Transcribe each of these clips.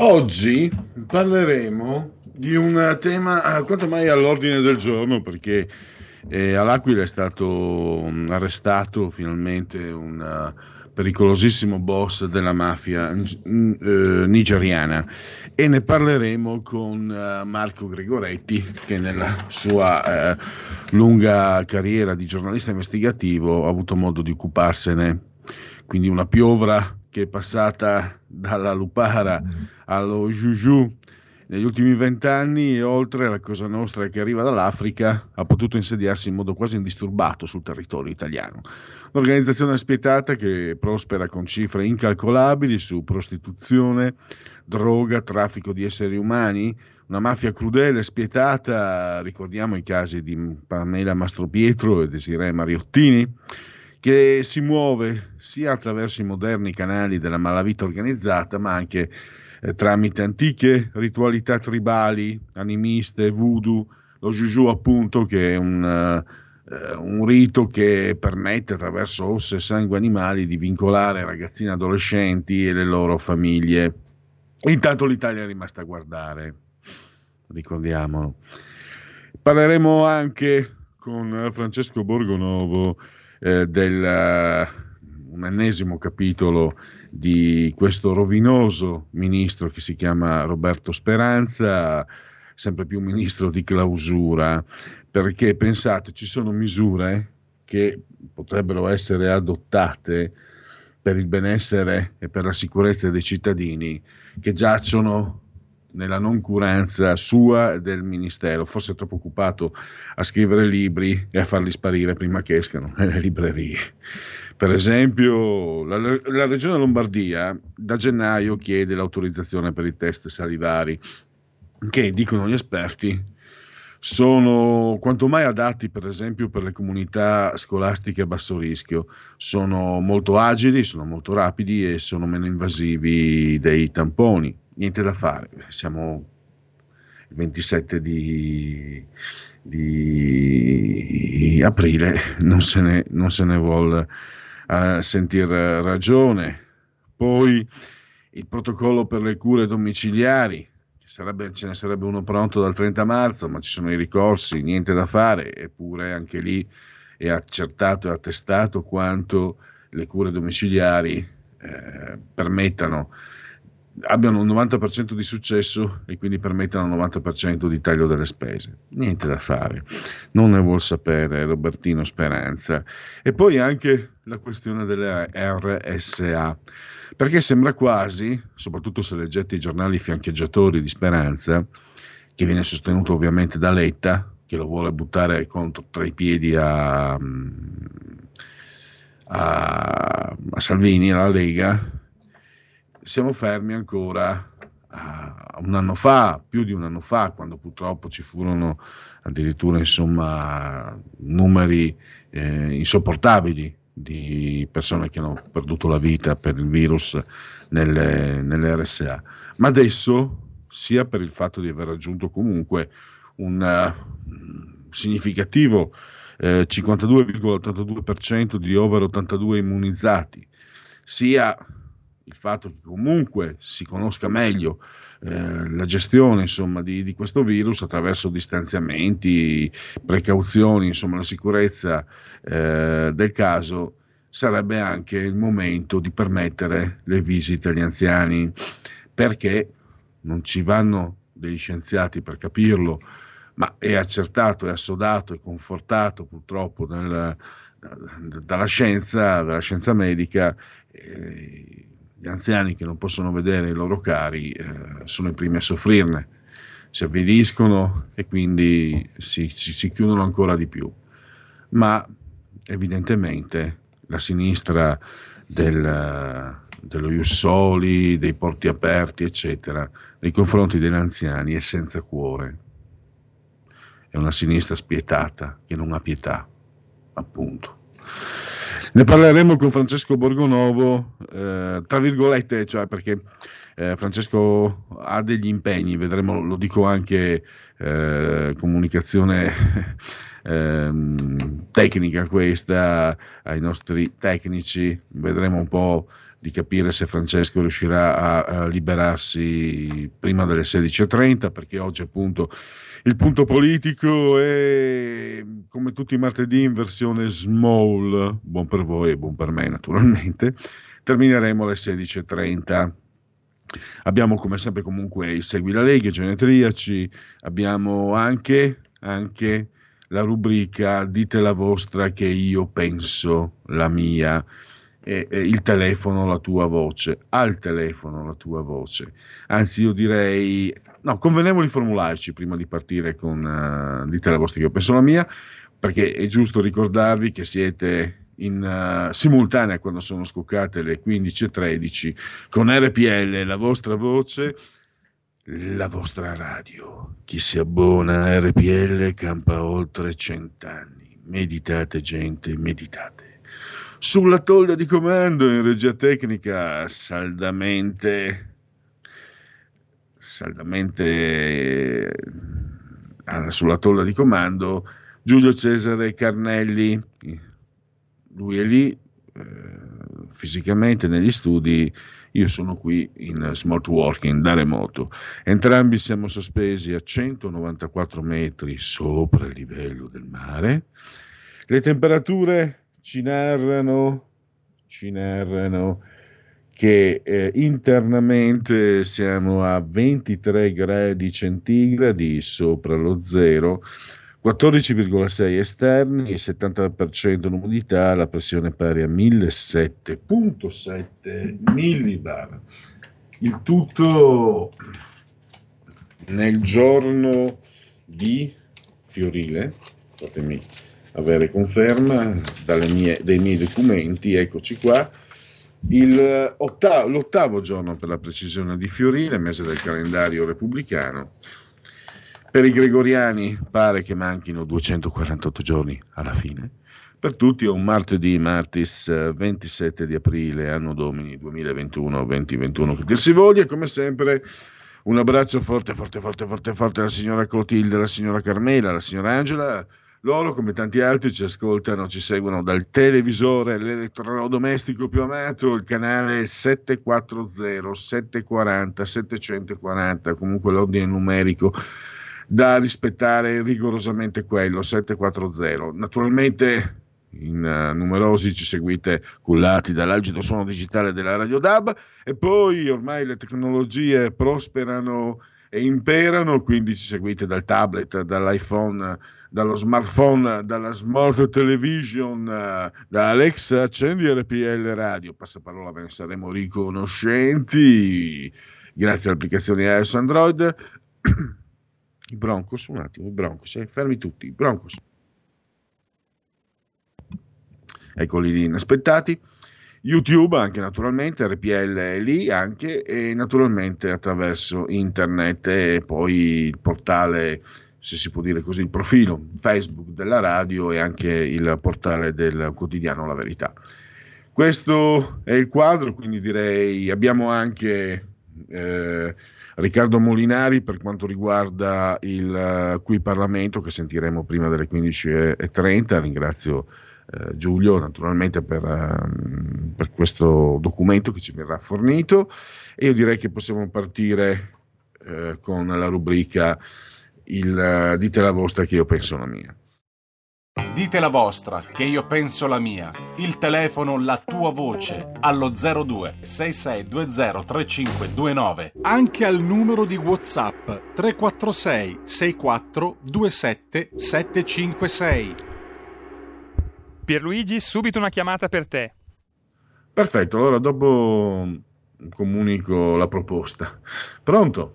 Oggi parleremo di un tema quanto mai all'ordine del giorno perché eh, all'Aquila è stato mm, arrestato finalmente un uh, pericolosissimo boss della mafia uh, nigeriana e ne parleremo con uh, Marco Gregoretti che nella sua lunga carriera di giornalista investigativo ha avuto modo di occuparsene. Quindi una piovra che è passata dalla Lupara allo Juju negli ultimi vent'anni e oltre alla Cosa Nostra che arriva dall'Africa ha potuto insediarsi in modo quasi indisturbato sul territorio italiano. Un'organizzazione spietata che prospera con cifre incalcolabili su prostituzione, droga, traffico di esseri umani, una mafia crudele, spietata, ricordiamo i casi di Pamela Mastropietro e Desiree Mariottini, che si muove sia attraverso i moderni canali della malavita organizzata, ma anche eh, tramite antiche ritualità tribali, animiste, voodoo, lo juju appunto che è un, uh, un rito che permette attraverso ossa e sangue animali di vincolare ragazzine adolescenti e le loro famiglie. Intanto l'Italia è rimasta a guardare, ricordiamolo. Parleremo anche con Francesco Borgonovo eh, un ennesimo capitolo di questo rovinoso ministro che si chiama Roberto Speranza, sempre più ministro di clausura, perché pensate, ci sono misure che potrebbero essere adottate per il benessere e per la sicurezza dei cittadini che giacciono nella noncuranza sua del ministero, forse è troppo occupato a scrivere libri e a farli sparire prima che escano nelle librerie. Per esempio, la, la Regione Lombardia da gennaio chiede l'autorizzazione per i test salivari, che dicono gli esperti sono quanto mai adatti per esempio per le comunità scolastiche a basso rischio, sono molto agili, sono molto rapidi e sono meno invasivi dei tamponi. Niente da fare, siamo il 27 di, di aprile, non se ne, non se ne vuole a sentire ragione. Poi il protocollo per le cure domiciliari, sarebbe, ce ne sarebbe uno pronto dal 30 marzo, ma ci sono i ricorsi, niente da fare, eppure anche lì è accertato e attestato quanto le cure domiciliari eh, permettano abbiano un 90% di successo e quindi permettano il 90% di taglio delle spese. Niente da fare, non ne vuol sapere Robertino Speranza. E poi anche la questione delle RSA, perché sembra quasi, soprattutto se leggete i giornali fiancheggiatori di Speranza, che viene sostenuto ovviamente da Letta, che lo vuole buttare contro, tra i piedi a, a, a Salvini, alla Lega, siamo fermi ancora a un anno fa, più di un anno fa, quando purtroppo ci furono addirittura insomma, numeri eh, insopportabili di persone che hanno perduto la vita per il virus nelle, RSA. Ma adesso, sia per il fatto di aver raggiunto comunque un uh, significativo eh, 52,82% di over 82 immunizzati, sia il fatto che comunque si conosca meglio eh, la gestione insomma, di, di, questo virus attraverso distanziamenti, precauzioni, insomma la sicurezza eh, del caso, sarebbe anche il momento di permettere le visite agli anziani perché non ci vanno degli scienziati per capirlo ma è accertato, è assodato, è confortato purtroppo nel, dalla scienza, dalla scienza medica. Eh, gli anziani che non possono vedere i loro cari eh, sono i primi a soffrirne, si avviliscono e quindi si, si, si chiudono ancora di più. Ma evidentemente la sinistra del, dello Jussoli, dei porti aperti, eccetera, nei confronti degli anziani è senza cuore. È una sinistra spietata che non ha pietà, appunto. Ne parleremo con Francesco Borgonovo, eh, tra virgolette, cioè perché eh, Francesco ha degli impegni, vedremo, lo dico anche eh, comunicazione ehm, tecnica questa ai nostri tecnici, vedremo un po' di capire se Francesco riuscirà a, a liberarsi prima delle 16.30 perché oggi appunto il punto politico è come tutti i martedì in versione small, buon per voi e buon per me naturalmente. Termineremo alle 16.30. Abbiamo come sempre comunque il Segui la Lega, i genetriaci, abbiamo anche, anche la rubrica Dite la vostra che io penso la mia eh, il telefono la tua voce, al telefono la tua voce. Anzi, io direi, no, convenevoli formularci prima di partire con uh, dite la vostra io penso la mia, perché è giusto ricordarvi che siete in uh, simultanea quando sono scoccate le 15.13 con RPL, la vostra voce, la vostra radio. Chi si abbona a RPL campa oltre cent'anni. Meditate gente, meditate sulla toglia di comando in regia tecnica saldamente saldamente eh, sulla tolla di comando Giulio Cesare Carnelli. Lui è lì eh, fisicamente negli studi. Io sono qui in smart working da remoto. Entrambi siamo sospesi a 194 metri sopra il livello del mare. Le temperature ci narrano, ci narrano che eh, internamente siamo a 23 gradi centigradi sopra lo zero, 14,6 esterni, 70% l'umidità, la pressione pari a 1007.7 millibar. Il tutto nel giorno di Fiorile, fatemi avere conferma mie, dai miei documenti, eccoci qua. Il ottavo, l'ottavo giorno per la precisione di Fiorile, mese del calendario repubblicano. Per i gregoriani pare che manchino 248 giorni alla fine. Per tutti è un martedì, martis 27 di aprile, anno domini 2021-2021. Che dir si voglia, come sempre, un abbraccio forte, forte, forte, forte, forte alla signora Clotilde, alla signora Carmela, alla signora Angela loro, come tanti altri, ci ascoltano, ci seguono dal televisore, l'elettrodomestico più amato, il canale 740, 740, 740, comunque l'ordine numerico da rispettare rigorosamente quello, 740. Naturalmente in uh, numerosi ci seguite cullati dall'algido suono digitale della Radio DAB e poi ormai le tecnologie prosperano e imperano, quindi ci seguite dal tablet, dall'iPhone, dallo smartphone, dalla smart television, da Alexa, accendi RPL Radio, passaparola ve ne saremo riconoscenti, grazie all'applicazione iOS Android. I Broncos, un attimo, i Broncos, eh, fermi tutti, i Broncos. Eccoli lì inaspettati. YouTube anche naturalmente, RPL è lì anche e naturalmente attraverso internet e poi il portale, se si può dire così, il profilo Facebook della radio e anche il portale del quotidiano La Verità. Questo è il quadro, quindi direi abbiamo anche eh, Riccardo Molinari per quanto riguarda il uh, qui Parlamento che sentiremo prima delle 15.30. Ringrazio eh, Giulio naturalmente per, uh, per, questo documento che ci verrà fornito e io direi che possiamo partire uh, con la rubrica il, uh, Dite la vostra che io penso la mia. Dite la vostra, che io penso la mia. Il telefono, la tua voce, allo 02 6620 3529. Anche al numero di WhatsApp 346 64 27 756. Pierluigi, subito una chiamata per te. Perfetto, allora dopo comunico la proposta. Pronto?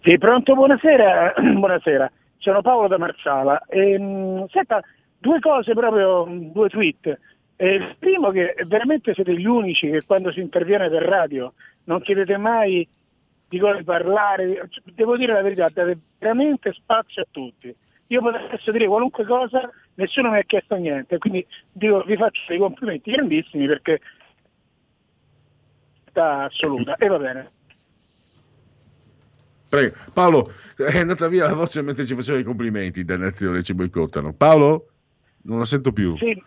Sì, pronto, buonasera. buonasera. Sono Paolo da Marsala. Ehm, senta, due cose proprio, due tweet. Eh, il primo che veramente siete gli unici che quando si interviene per radio non chiedete mai di cosa parlare. Devo dire la verità, date veramente spazio a tutti. Io potrei dire qualunque cosa, nessuno mi ha chiesto niente, quindi dico, vi faccio dei complimenti grandissimi perché assoluta. E va bene. Prego. Paolo, è andata via la voce mentre ci faceva i complimenti, dannazione, ci boicottano. Paolo? Non la sento più. Sì,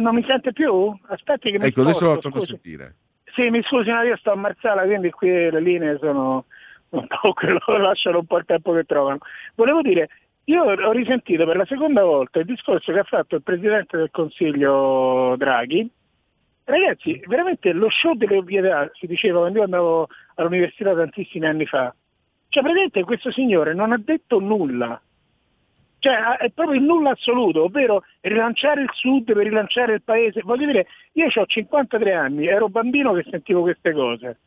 non mi sente più? Aspetti che mi Ecco, sposto, adesso la torno a sentire. Sì, mi scusi, no, io sto a Marsala, quindi qui le linee sono un po' quello, lasciano un po' il tempo che trovano. Volevo dire, io ho risentito per la seconda volta il discorso che ha fatto il Presidente del Consiglio Draghi. Ragazzi, veramente lo show delle ovvietà, si diceva quando io andavo all'università tantissimi anni fa, cioè praticamente questo signore non ha detto nulla, cioè è proprio il nulla assoluto, ovvero rilanciare il sud per rilanciare il paese. Voglio dire, io ho 53 anni, ero bambino che sentivo queste cose.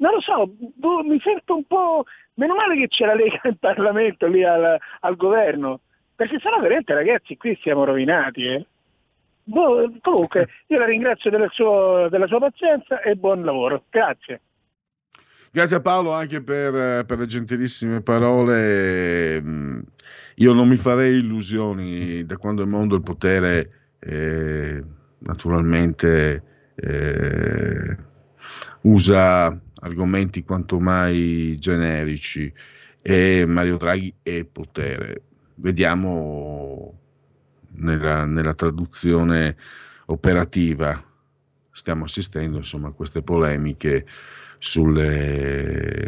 Non lo so, boh, mi sento un po'... Meno male che c'è la Lega in Parlamento lì al, al governo, perché sennò veramente ragazzi qui siamo rovinati. Eh. Boh, comunque io la ringrazio della, suo, della sua pazienza e buon lavoro. Grazie. Grazie a Paolo anche per, per le gentilissime parole. Mm, Io non mi farei illusioni da quando il mondo il potere eh, naturalmente eh, usa argomenti quanto mai generici e Mario Draghi è potere. Vediamo nella, nella traduzione operativa. Stiamo assistendo insomma a queste polemiche sulle,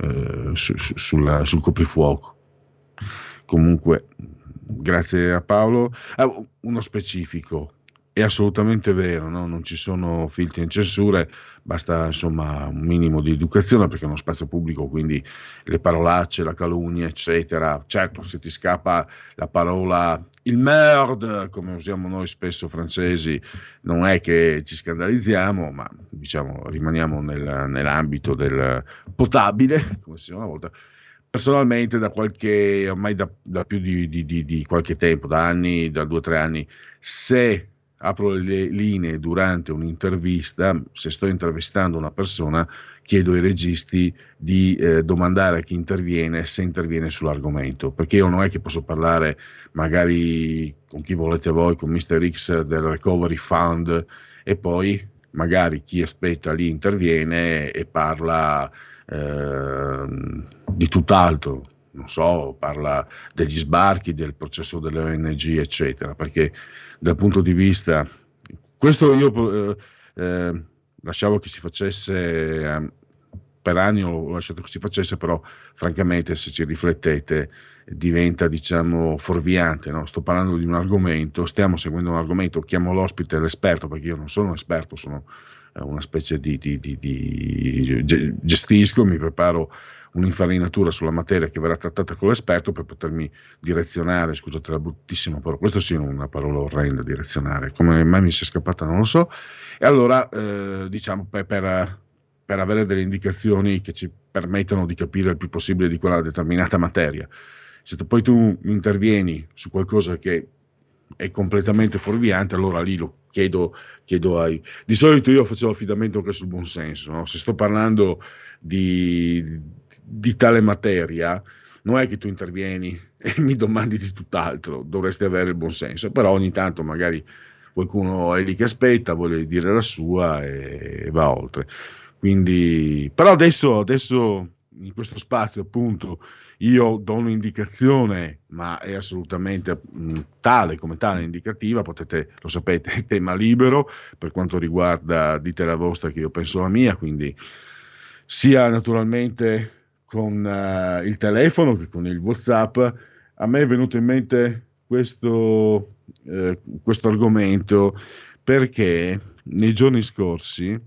eh, su- su- sulla- sul coprifuoco. Comunque, grazie a Paolo. Ah, uno specifico. È assolutamente vero, no? non ci sono filtri in censure, basta insomma un minimo di educazione perché è uno spazio pubblico, quindi le parolacce, la calunnia, eccetera. Certo, se ti scappa la parola il merde, come usiamo noi spesso francesi, non è che ci scandalizziamo, ma diciamo rimaniamo nel- nell'ambito del potabile, come si diceva una volta. Personalmente, da qualche, ormai da, da più di, di- di- di qualche tempo, da anni, da due o tre anni, se apro le linee durante un'intervista, se sto intervistando una persona, chiedo ai registi di eh, domandare a chi interviene se interviene sull'argomento, perché io non è che posso parlare magari con chi volete voi, con Mr. X del Recovery Fund e poi magari chi aspetta lì interviene e parla ehm, di tutt'altro, non so, parla degli sbarchi, del processo delle ONG, eccetera, perché dal punto di vista, questo io eh, eh, lasciavo che si facesse, eh, per anni ho lasciato che si facesse, però francamente se ci riflettete diventa diciamo fuorviante, no? sto parlando di un argomento, stiamo seguendo un argomento, chiamo l'ospite l'esperto perché io non sono un esperto, sono una specie di, di, di, di ge- gestisco, mi preparo un'infarinatura sulla materia che verrà trattata con l'esperto per potermi direzionare, scusate la bruttissima parola, questo sì è una parola orrenda, direzionare, come mai mi sia scappata non lo so, e allora eh, diciamo per, per, per avere delle indicazioni che ci permettano di capire il più possibile di quella determinata materia. Se tu- poi tu intervieni su qualcosa che è completamente fuorviante, allora lì lo chiedo, chiedo ai... Di solito io facevo affidamento anche sul buonsenso, no? se sto parlando di, di tale materia, non è che tu intervieni e mi domandi di tutt'altro, dovresti avere il buonsenso, però ogni tanto magari qualcuno è lì che aspetta, vuole dire la sua e va oltre. Quindi, però adesso, adesso in questo spazio appunto io do un'indicazione, ma è assolutamente mh, tale come tale indicativa, potete, lo sapete, è tema libero per quanto riguarda dite la vostra che io penso la mia, quindi sia naturalmente con eh, il telefono che con il WhatsApp. A me è venuto in mente questo, eh, questo argomento perché nei giorni scorsi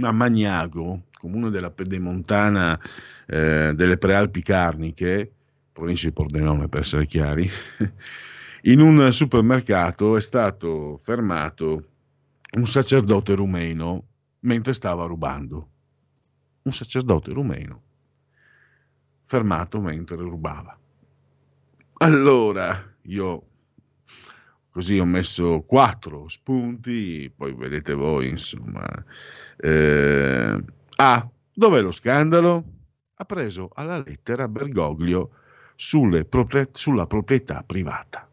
a Magnago, comune della Pedemontana eh, delle Prealpi Carniche, provincia di Pordenone per essere chiari, in un supermercato è stato fermato un sacerdote rumeno mentre stava rubando. Un sacerdote rumeno fermato mentre rubava. Allora io così ho messo quattro spunti, poi vedete voi, insomma. Eh, ah, dov'è lo scandalo? Ha preso alla lettera Bergoglio proprie, sulla proprietà privata.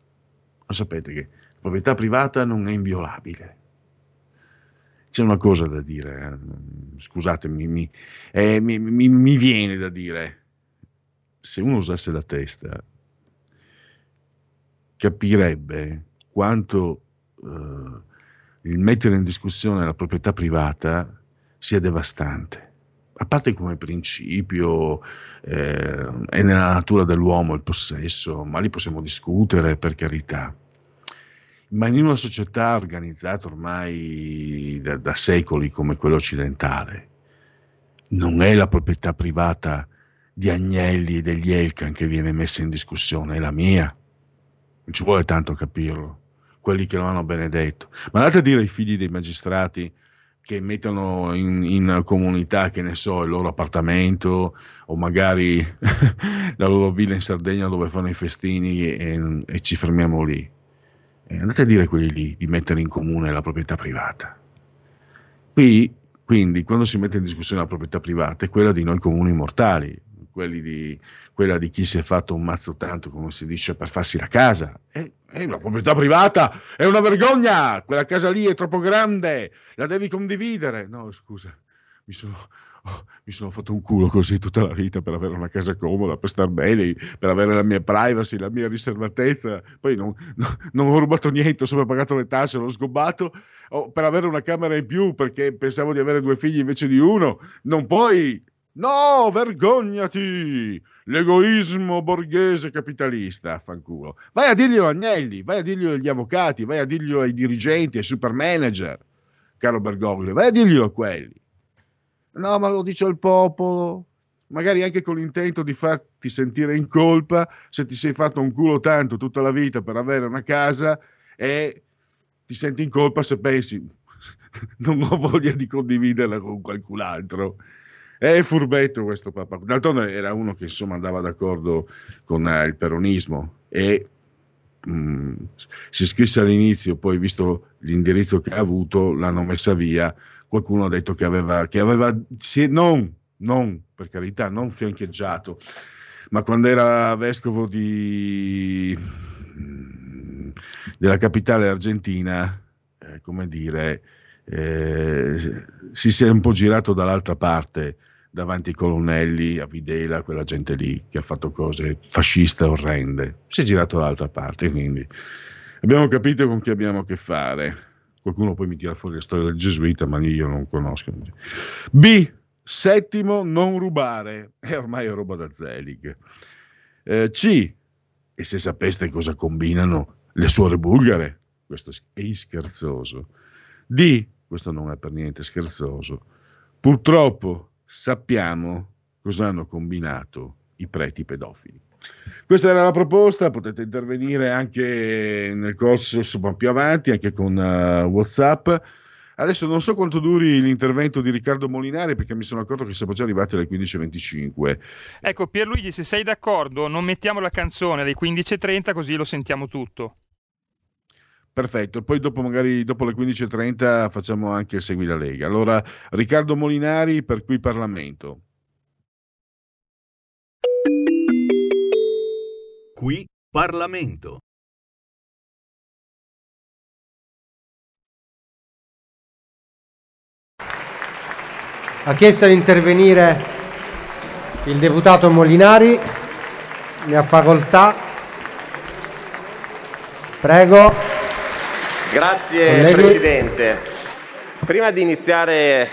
Ma sapete che la proprietà privata non è inviolabile. C'è una cosa da dire, eh, scusatemi, mi, eh, mi, mi, mi viene da dire. Se uno usasse la testa, capirebbe quanto eh, il mettere in discussione la proprietà privata sia devastante. A parte come principio eh, è nella natura dell'uomo il possesso, ma lì possiamo discutere per carità. Ma in una società organizzata ormai da, da secoli come quella occidentale, non è la proprietà privata di Agnelli e degli Elkan che viene messa in discussione, è la mia. Non ci vuole tanto capirlo quelli che lo hanno benedetto. Ma andate a dire ai figli dei magistrati che mettono in, in, comunità, che ne so, il loro appartamento o magari la loro villa in Sardegna dove fanno i festini e, e ci fermiamo lì. E andate a dire a quelli lì di mettere in comune la proprietà privata. Qui, quindi, quando si mette in discussione la proprietà privata, è quella di noi comuni mortali, di, quella di chi si è fatto un mazzo tanto, come si dice, per farsi la casa. È, è una proprietà privata, è una vergogna, quella casa lì è troppo grande, la devi condividere. No, scusa, mi sono, oh, mi sono fatto un culo così tutta la vita per avere una casa comoda, per star bene, per avere la mia privacy, la mia riservatezza. Poi non, no, non ho rubato niente, ho solo pagato le tasse, l'ho sgobbato oh, per avere una camera in più perché pensavo di avere due figli invece di uno. Non puoi No, vergognati! L'egoismo borghese capitalista, fanculo. Vai a dirglielo a Agnelli, vai a dirglielo agli avvocati, vai a dirglielo ai dirigenti, ai super manager, caro Bergoglio, vai a dirglielo a quelli. No, ma lo dice il popolo, magari anche con l'intento di farti sentire in colpa se ti sei fatto un culo tanto tutta la vita per avere una casa e ti senti in colpa se pensi non ho voglia di condividerla con qualcun altro. È furbetto questo Papa. D'altronde era uno che insomma andava d'accordo con eh, il peronismo e mh, mm, si iscrisse all'inizio, poi visto l'indirizzo che ha avuto, l'hanno messa via. Qualcuno ha detto che aveva, che aveva sì, non, non, per carità, non fiancheggiato, ma quando era vescovo di, mm, della capitale argentina, eh, come dire, eh, si è un po' girato dall'altra parte davanti ai colonnelli, a Videla, quella gente lì che ha fatto cose fasciste orrende. Si è girato dall'altra parte, quindi abbiamo capito con chi abbiamo a che fare. Qualcuno poi mi tira fuori la storia del gesuita, ma io non conosco. B. Settimo, non rubare. E ormai è roba da Zelig. Eh, C. E se sapeste cosa combinano le suore bulgare? Questo è scherzoso. D. Questo non è per niente scherzoso. Purtroppo sappiamo cosa hanno combinato i preti pedofili. Questa era la proposta, potete intervenire anche nel corso insomma, più avanti, anche con uh, WhatsApp. Adesso non so quanto duri l'intervento di Riccardo Molinari perché mi sono accorto che siamo già arrivati alle 15.25. Ecco Pierluigi, se sei d'accordo non mettiamo la canzone alle 15.30 così lo sentiamo tutto. Perfetto, poi dopo magari dopo le 15.30 facciamo anche Segui la Lega. Allora, Riccardo Molinari per Qui Parlamento. Qui Parlamento. Ha chiesto di intervenire il deputato Molinari, ne ha facoltà. Prego. Grazie Colleghi. Presidente. Prima di iniziare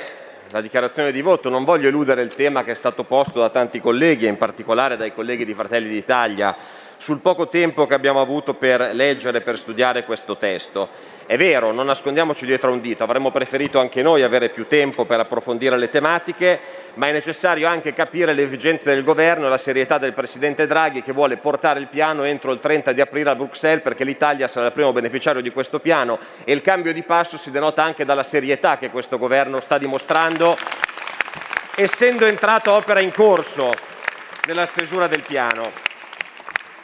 la dichiarazione di voto non voglio eludere il tema che è stato posto da tanti colleghi e in particolare dai colleghi di Fratelli d'Italia sul poco tempo che abbiamo avuto per leggere e per studiare questo testo. È vero, non nascondiamoci dietro un dito, avremmo preferito anche noi avere più tempo per approfondire le tematiche, ma è necessario anche capire le esigenze del governo e la serietà del Presidente Draghi che vuole portare il piano entro il 30 di aprile a Bruxelles perché l'Italia sarà il primo beneficiario di questo piano e il cambio di passo si denota anche dalla serietà che questo governo sta dimostrando essendo entrato opera in corso nella stesura del piano.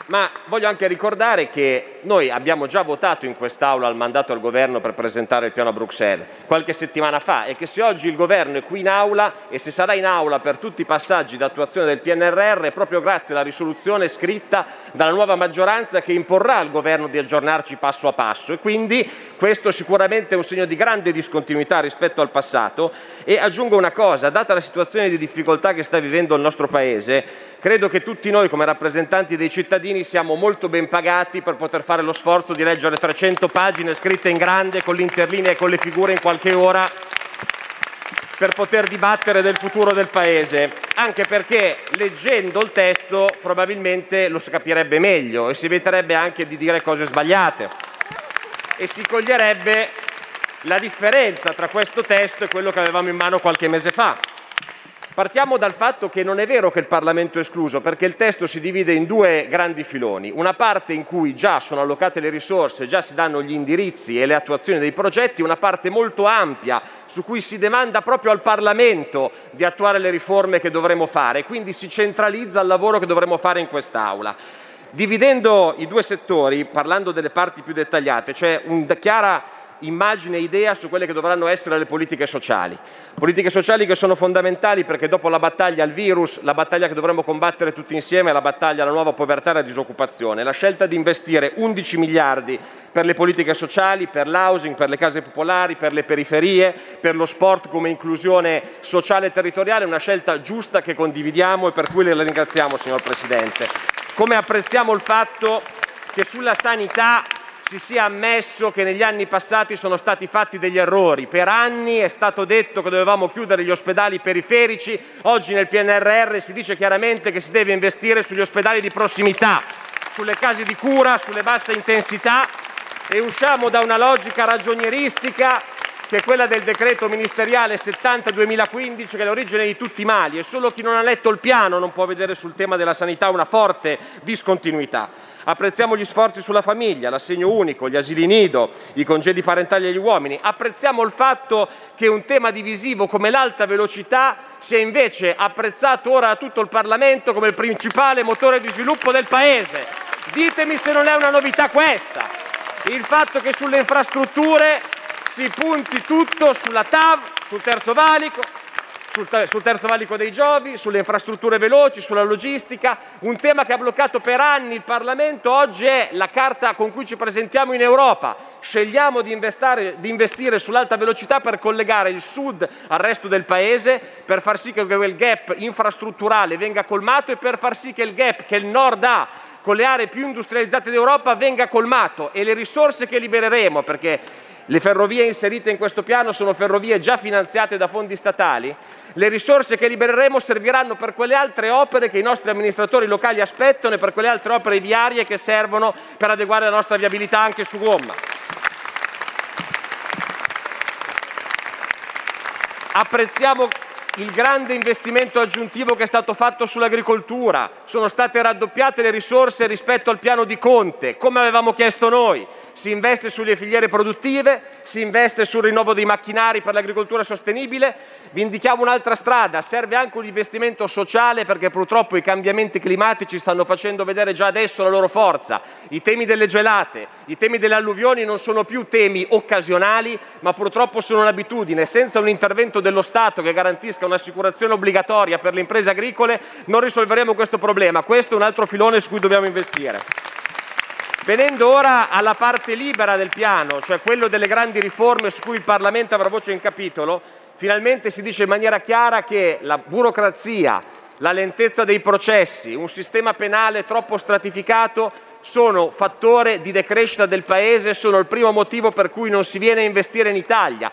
Ma voglio anche ricordare che noi abbiamo già votato in quest'Aula il mandato al Governo per presentare il piano a Bruxelles qualche settimana fa e che se oggi il Governo è qui in Aula e se sarà in Aula per tutti i passaggi d'attuazione del PNRR è proprio grazie alla risoluzione scritta dalla nuova maggioranza che imporrà al Governo di aggiornarci passo a passo. E quindi questo sicuramente è un segno di grande discontinuità rispetto al passato. E aggiungo una cosa, data la situazione di difficoltà che sta vivendo il nostro Paese, credo che tutti noi come rappresentanti dei cittadini siamo molto ben pagati per poter fare lo sforzo di leggere 300 pagine scritte in grande con l'interlinea e con le figure in qualche ora per poter dibattere del futuro del Paese, anche perché leggendo il testo probabilmente lo si capirebbe meglio e si eviterebbe anche di dire cose sbagliate e si coglierebbe la differenza tra questo testo e quello che avevamo in mano qualche mese fa. Partiamo dal fatto che non è vero che il Parlamento è escluso, perché il testo si divide in due grandi filoni. Una parte in cui già sono allocate le risorse, già si danno gli indirizzi e le attuazioni dei progetti, una parte molto ampia su cui si demanda proprio al Parlamento di attuare le riforme che dovremo fare, quindi si centralizza il lavoro che dovremo fare in quest'Aula. Dividendo i due settori, parlando delle parti più dettagliate, c'è una chiara immagine e idea su quelle che dovranno essere le politiche sociali. Politiche sociali che sono fondamentali perché dopo la battaglia al virus, la battaglia che dovremmo combattere tutti insieme è la battaglia alla nuova povertà e alla disoccupazione. La scelta di investire 11 miliardi per le politiche sociali, per l'housing, per le case popolari, per le periferie, per lo sport come inclusione sociale e territoriale è una scelta giusta che condividiamo e per cui le ringraziamo, signor Presidente. Come apprezziamo il fatto che sulla sanità si sia ammesso che negli anni passati sono stati fatti degli errori. Per anni è stato detto che dovevamo chiudere gli ospedali periferici, oggi nel PNRR si dice chiaramente che si deve investire sugli ospedali di prossimità, sulle case di cura, sulle basse intensità e usciamo da una logica ragionieristica che è quella del decreto ministeriale 70-2015 che è l'origine di tutti i mali e solo chi non ha letto il piano non può vedere sul tema della sanità una forte discontinuità. Apprezziamo gli sforzi sulla famiglia, l'assegno unico, gli asili nido, i congedi parentali agli uomini. Apprezziamo il fatto che un tema divisivo come l'alta velocità sia invece apprezzato ora da tutto il Parlamento come il principale motore di sviluppo del Paese. Ditemi se non è una novità questa. Il fatto che sulle infrastrutture si punti tutto sulla TAV, sul terzo valico, sul, sul terzo valico dei Giovi, sulle infrastrutture veloci, sulla logistica, un tema che ha bloccato per anni il Parlamento, oggi è la carta con cui ci presentiamo in Europa. Scegliamo di, di investire sull'alta velocità per collegare il sud al resto del Paese, per far sì che quel gap infrastrutturale venga colmato e per far sì che il gap che il nord ha con le aree più industrializzate d'Europa venga colmato e le risorse che libereremo, perché le ferrovie inserite in questo piano sono ferrovie già finanziate da fondi statali. Le risorse che libereremo serviranno per quelle altre opere che i nostri amministratori locali aspettano e per quelle altre opere viarie che servono per adeguare la nostra viabilità anche su gomma. Apprezziamo il grande investimento aggiuntivo che è stato fatto sull'agricoltura, sono state raddoppiate le risorse rispetto al piano di Conte, come avevamo chiesto noi si investe sulle filiere produttive, si investe sul rinnovo dei macchinari per l'agricoltura sostenibile. Vi indichiamo un'altra strada, serve anche un investimento sociale perché purtroppo i cambiamenti climatici stanno facendo vedere già adesso la loro forza. I temi delle gelate, i temi delle alluvioni non sono più temi occasionali, ma purtroppo sono un'abitudine. Senza un intervento dello Stato che garantisca un'assicurazione obbligatoria per le imprese agricole non risolveremo questo problema. Questo è un altro filone su cui dobbiamo investire. Venendo ora alla parte libera del piano, cioè quello delle grandi riforme su cui il Parlamento avrà voce in capitolo, finalmente si dice in maniera chiara che la burocrazia, la lentezza dei processi, un sistema penale troppo stratificato sono fattore di decrescita del Paese, sono il primo motivo per cui non si viene a investire in Italia.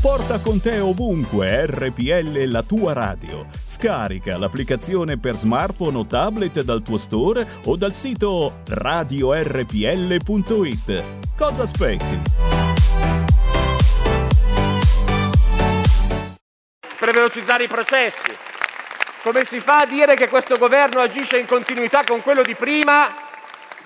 Porta con te ovunque RPL la tua radio. Scarica l'applicazione per smartphone o tablet dal tuo store o dal sito radiorpl.it. Cosa aspetti? per velocizzare i processi. Come si fa a dire che questo governo agisce in continuità con quello di prima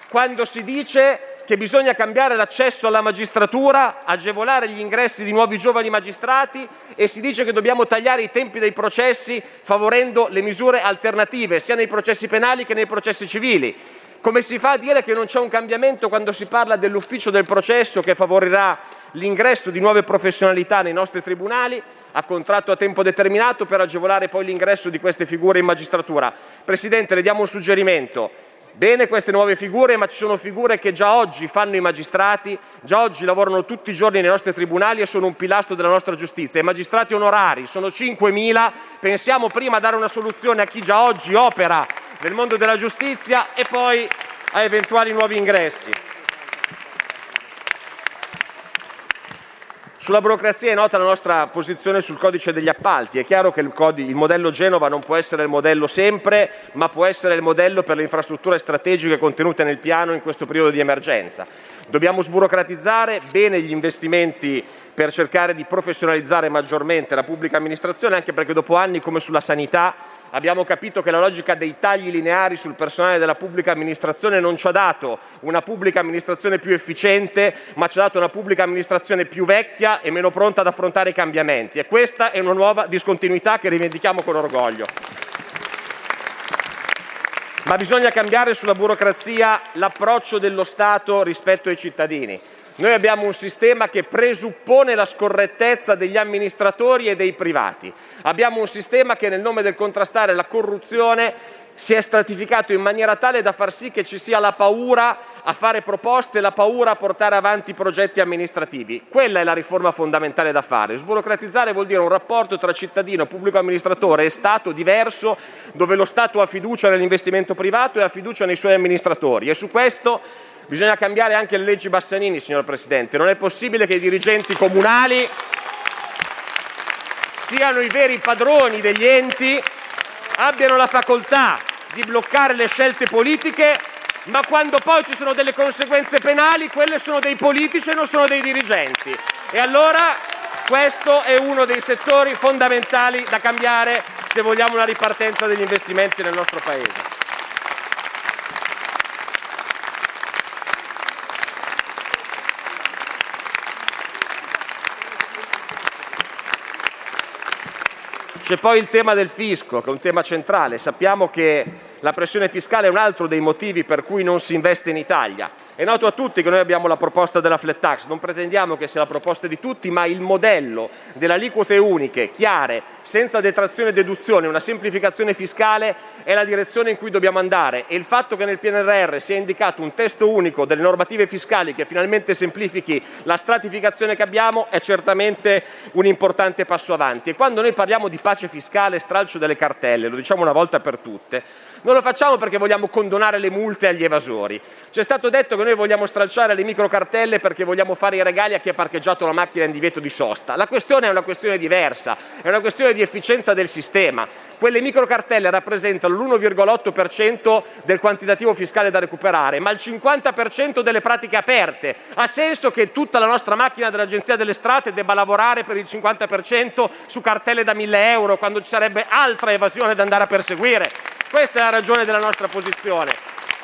quando si dice che bisogna cambiare l'accesso alla magistratura, agevolare gli ingressi di nuovi giovani magistrati e si dice che dobbiamo tagliare i tempi dei processi favorendo le misure alternative sia nei processi penali che nei processi civili? Come si fa a dire che non c'è un cambiamento quando si parla dell'ufficio del processo che favorirà l'ingresso di nuove professionalità nei nostri tribunali a contratto a tempo determinato per agevolare poi l'ingresso di queste figure in magistratura. Presidente, le diamo un suggerimento. Bene queste nuove figure, ma ci sono figure che già oggi fanno i magistrati, già oggi lavorano tutti i giorni nei nostri tribunali e sono un pilastro della nostra giustizia. I magistrati onorari sono 5.000, pensiamo prima a dare una soluzione a chi già oggi opera nel mondo della giustizia e poi a eventuali nuovi ingressi. Sulla burocrazia è nota la nostra posizione sul codice degli appalti. È chiaro che il, codi- il, modello Genova non può essere il modello sempre, ma può essere il modello per le infrastrutture strategiche contenute nel piano in questo periodo di emergenza. Dobbiamo sburocratizzare bene gli investimenti per cercare di professionalizzare maggiormente la pubblica amministrazione, anche perché dopo anni come sulla sanità abbiamo capito che la logica dei tagli lineari sul personale della pubblica amministrazione non ci ha dato una pubblica amministrazione più efficiente, ma ci ha dato una pubblica amministrazione più vecchia e meno pronta ad affrontare i cambiamenti. E questa è una nuova discontinuità che rivendichiamo con orgoglio. Ma bisogna cambiare sulla burocrazia l'approccio dello Stato rispetto ai cittadini. Noi abbiamo un sistema che presuppone la scorrettezza degli amministratori e dei privati. Abbiamo un sistema che nel nome del contrastare la corruzione si è stratificato in maniera tale da far sì che ci sia la paura a fare proposte, la paura a portare avanti progetti amministrativi. Quella è la riforma fondamentale da fare. Sburocratizzare vuol dire un rapporto tra cittadino, pubblico amministratore e Stato diverso, dove lo Stato ha fiducia nell'investimento privato e ha fiducia nei suoi amministratori. E su questo Bisogna cambiare anche le leggi Bassanini, signor Presidente. Non è possibile che i dirigenti comunali siano i veri padroni degli enti, abbiano la facoltà di bloccare le scelte politiche, ma quando poi ci sono delle conseguenze penali, quelle sono dei politici e non sono dei dirigenti. E allora questo è uno dei settori fondamentali da cambiare se vogliamo una ripartenza degli investimenti nel nostro Paese. C'è poi il tema del fisco, che è un tema centrale. Sappiamo che la pressione fiscale è un altro dei motivi per cui non si investe in Italia. È noto a tutti che noi abbiamo la proposta della flat tax, non pretendiamo che sia la proposta di tutti, ma il modello delle aliquote uniche, chiare, senza detrazione e deduzione, una semplificazione fiscale è la direzione in cui dobbiamo andare e il fatto che nel PNRR sia indicato un testo unico delle normative fiscali che finalmente semplifichi la stratificazione che abbiamo è certamente un importante passo avanti. E quando noi parliamo di pace fiscale, stralcio delle cartelle, lo diciamo una volta per tutte, non lo facciamo perché vogliamo condonare le multe agli evasori. Ci è stato detto che noi vogliamo stralciare le microcartelle perché vogliamo fare i regali a chi ha parcheggiato la macchina in divieto di sosta. La questione è una questione diversa, è una questione di efficienza del sistema. Quelle microcartelle rappresentano l'1,8% del quantitativo fiscale da recuperare, ma il 50% delle pratiche aperte. Ha senso che tutta la nostra macchina dell'Agenzia delle Strade debba lavorare per il 50% su cartelle da 1000 euro quando ci sarebbe altra evasione da andare a perseguire? Questa è la ragione della nostra posizione.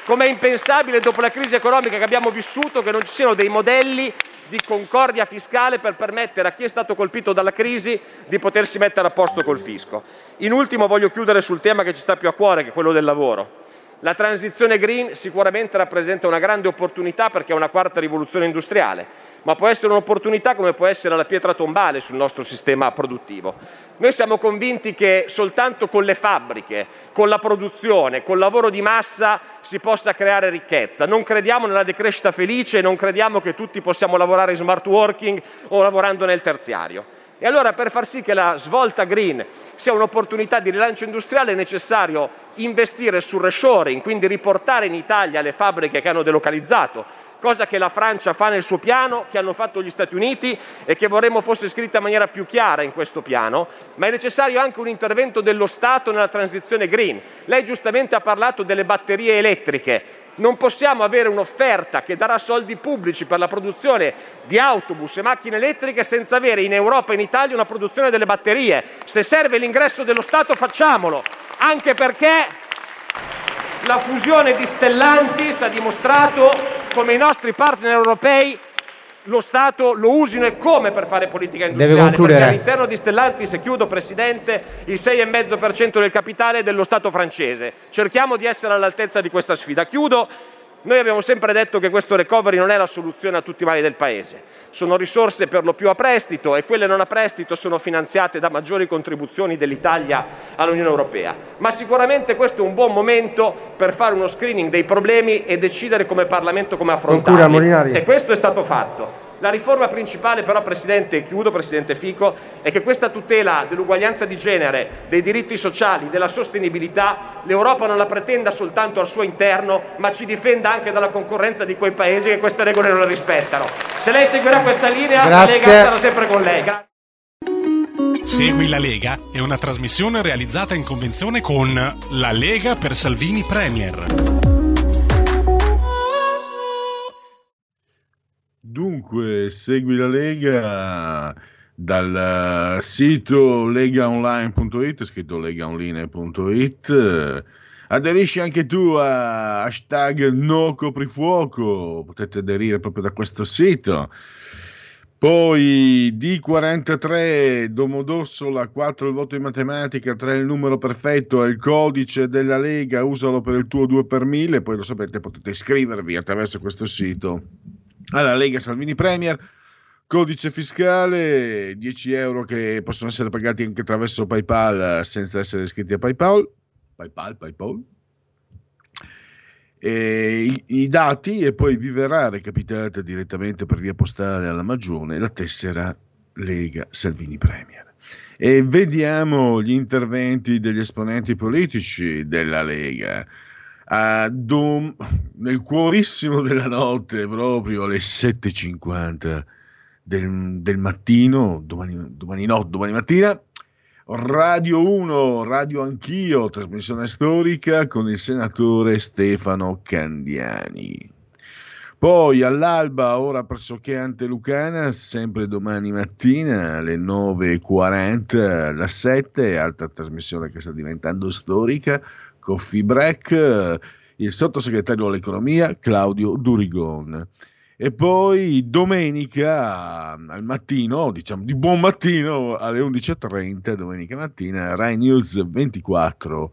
Com'è impensabile dopo la crisi economica che abbiamo vissuto che non ci siano dei modelli di concordia fiscale per permettere a chi è stato colpito dalla crisi di potersi mettere a posto col fisco. In ultimo voglio chiudere sul tema che ci sta più a cuore, che è quello del lavoro. La transizione green sicuramente rappresenta una grande opportunità perché è una quarta rivoluzione industriale, ma può essere un'opportunità come può essere la pietra tombale sul nostro sistema produttivo. Noi siamo convinti che soltanto con le fabbriche, con la produzione, col lavoro di massa si possa creare ricchezza. Non crediamo nella decrescita felice, non crediamo che tutti possiamo lavorare in smart working o lavorando nel terziario. E allora per far sì che la svolta green sia un'opportunità di rilancio industriale è necessario investire sul reshoring, quindi riportare in Italia le fabbriche che hanno delocalizzato, cosa che la Francia fa nel suo piano, che hanno fatto gli Stati Uniti e che vorremmo fosse scritta in maniera più chiara in questo piano, ma è necessario anche un intervento dello Stato nella transizione green. Lei giustamente ha parlato delle batterie elettriche, non possiamo avere un'offerta che darà soldi pubblici per la produzione di autobus e macchine elettriche senza avere in Europa e in Italia una produzione delle batterie. Se serve l'ingresso dello Stato facciamolo, anche perché la fusione di Stellantis ha dimostrato come i nostri partner europei lo Stato lo usino e come per fare politica industriale. Perché all'interno di Stellantis, e chiudo Presidente, il 6,5% del capitale è dello Stato francese. Cerchiamo di essere all'altezza di questa sfida. Chiudo. Noi abbiamo sempre detto che questo recovery non è la soluzione a tutti i mali del Paese. Sono risorse per lo più a prestito e quelle non a prestito sono finanziate da maggiori contribuzioni dell'Italia all'Unione Europea. Ma sicuramente questo è un buon momento per fare uno screening dei problemi e decidere come Parlamento come affrontarli. E questo è stato fatto. La riforma principale però, Presidente, chiudo Presidente Fico, è che questa tutela dell'uguaglianza di genere, dei diritti sociali, della sostenibilità, l'Europa non la pretenda soltanto al suo interno, ma ci difenda anche dalla concorrenza di quei paesi che queste regole non le rispettano. Se lei seguirà questa linea, Grazie. la Lega sarà sempre con lei. Gra- Segui la Lega è una trasmissione realizzata in convenzione con La Lega per Salvini Premier. Dunque, segui la Lega dal sito legaonline.it, scritto legaonline.it. Aderisci anche tu a hashtag no coprifuoco, potete aderire proprio da questo sito. Poi D43, Domodossola, 4 il voto in matematica, 3 il numero perfetto, è il codice della Lega, usalo per il tuo 2 per 1000, poi lo sapete potete iscrivervi attraverso questo sito alla Lega Salvini Premier. Codice fiscale 10 euro che possono essere pagati anche attraverso PayPal senza essere iscritti a PayPal. PayPal, PayPal. I, i, dati e poi vi verrà recapitata direttamente per via postale alla Magione la tessera Lega Salvini Premier. E vediamo gli interventi degli esponenti politici della Lega. Uh, dom- nel cuorissimo della notte, proprio alle 7.50 del, del mattino, domani, domani, no, domani mattina, Radio 1, Radio Anch'io, trasmissione storica con il senatore Stefano Candiani. Poi all'alba, ora pressoché antelucana, sempre domani mattina alle 9.40, la 7, altra trasmissione che sta diventando storica, Coffee Break, il sottosegretario all'economia Claudio Durigon. E poi domenica al mattino, diciamo di buon mattino alle 11.30, domenica mattina, Rai News 24,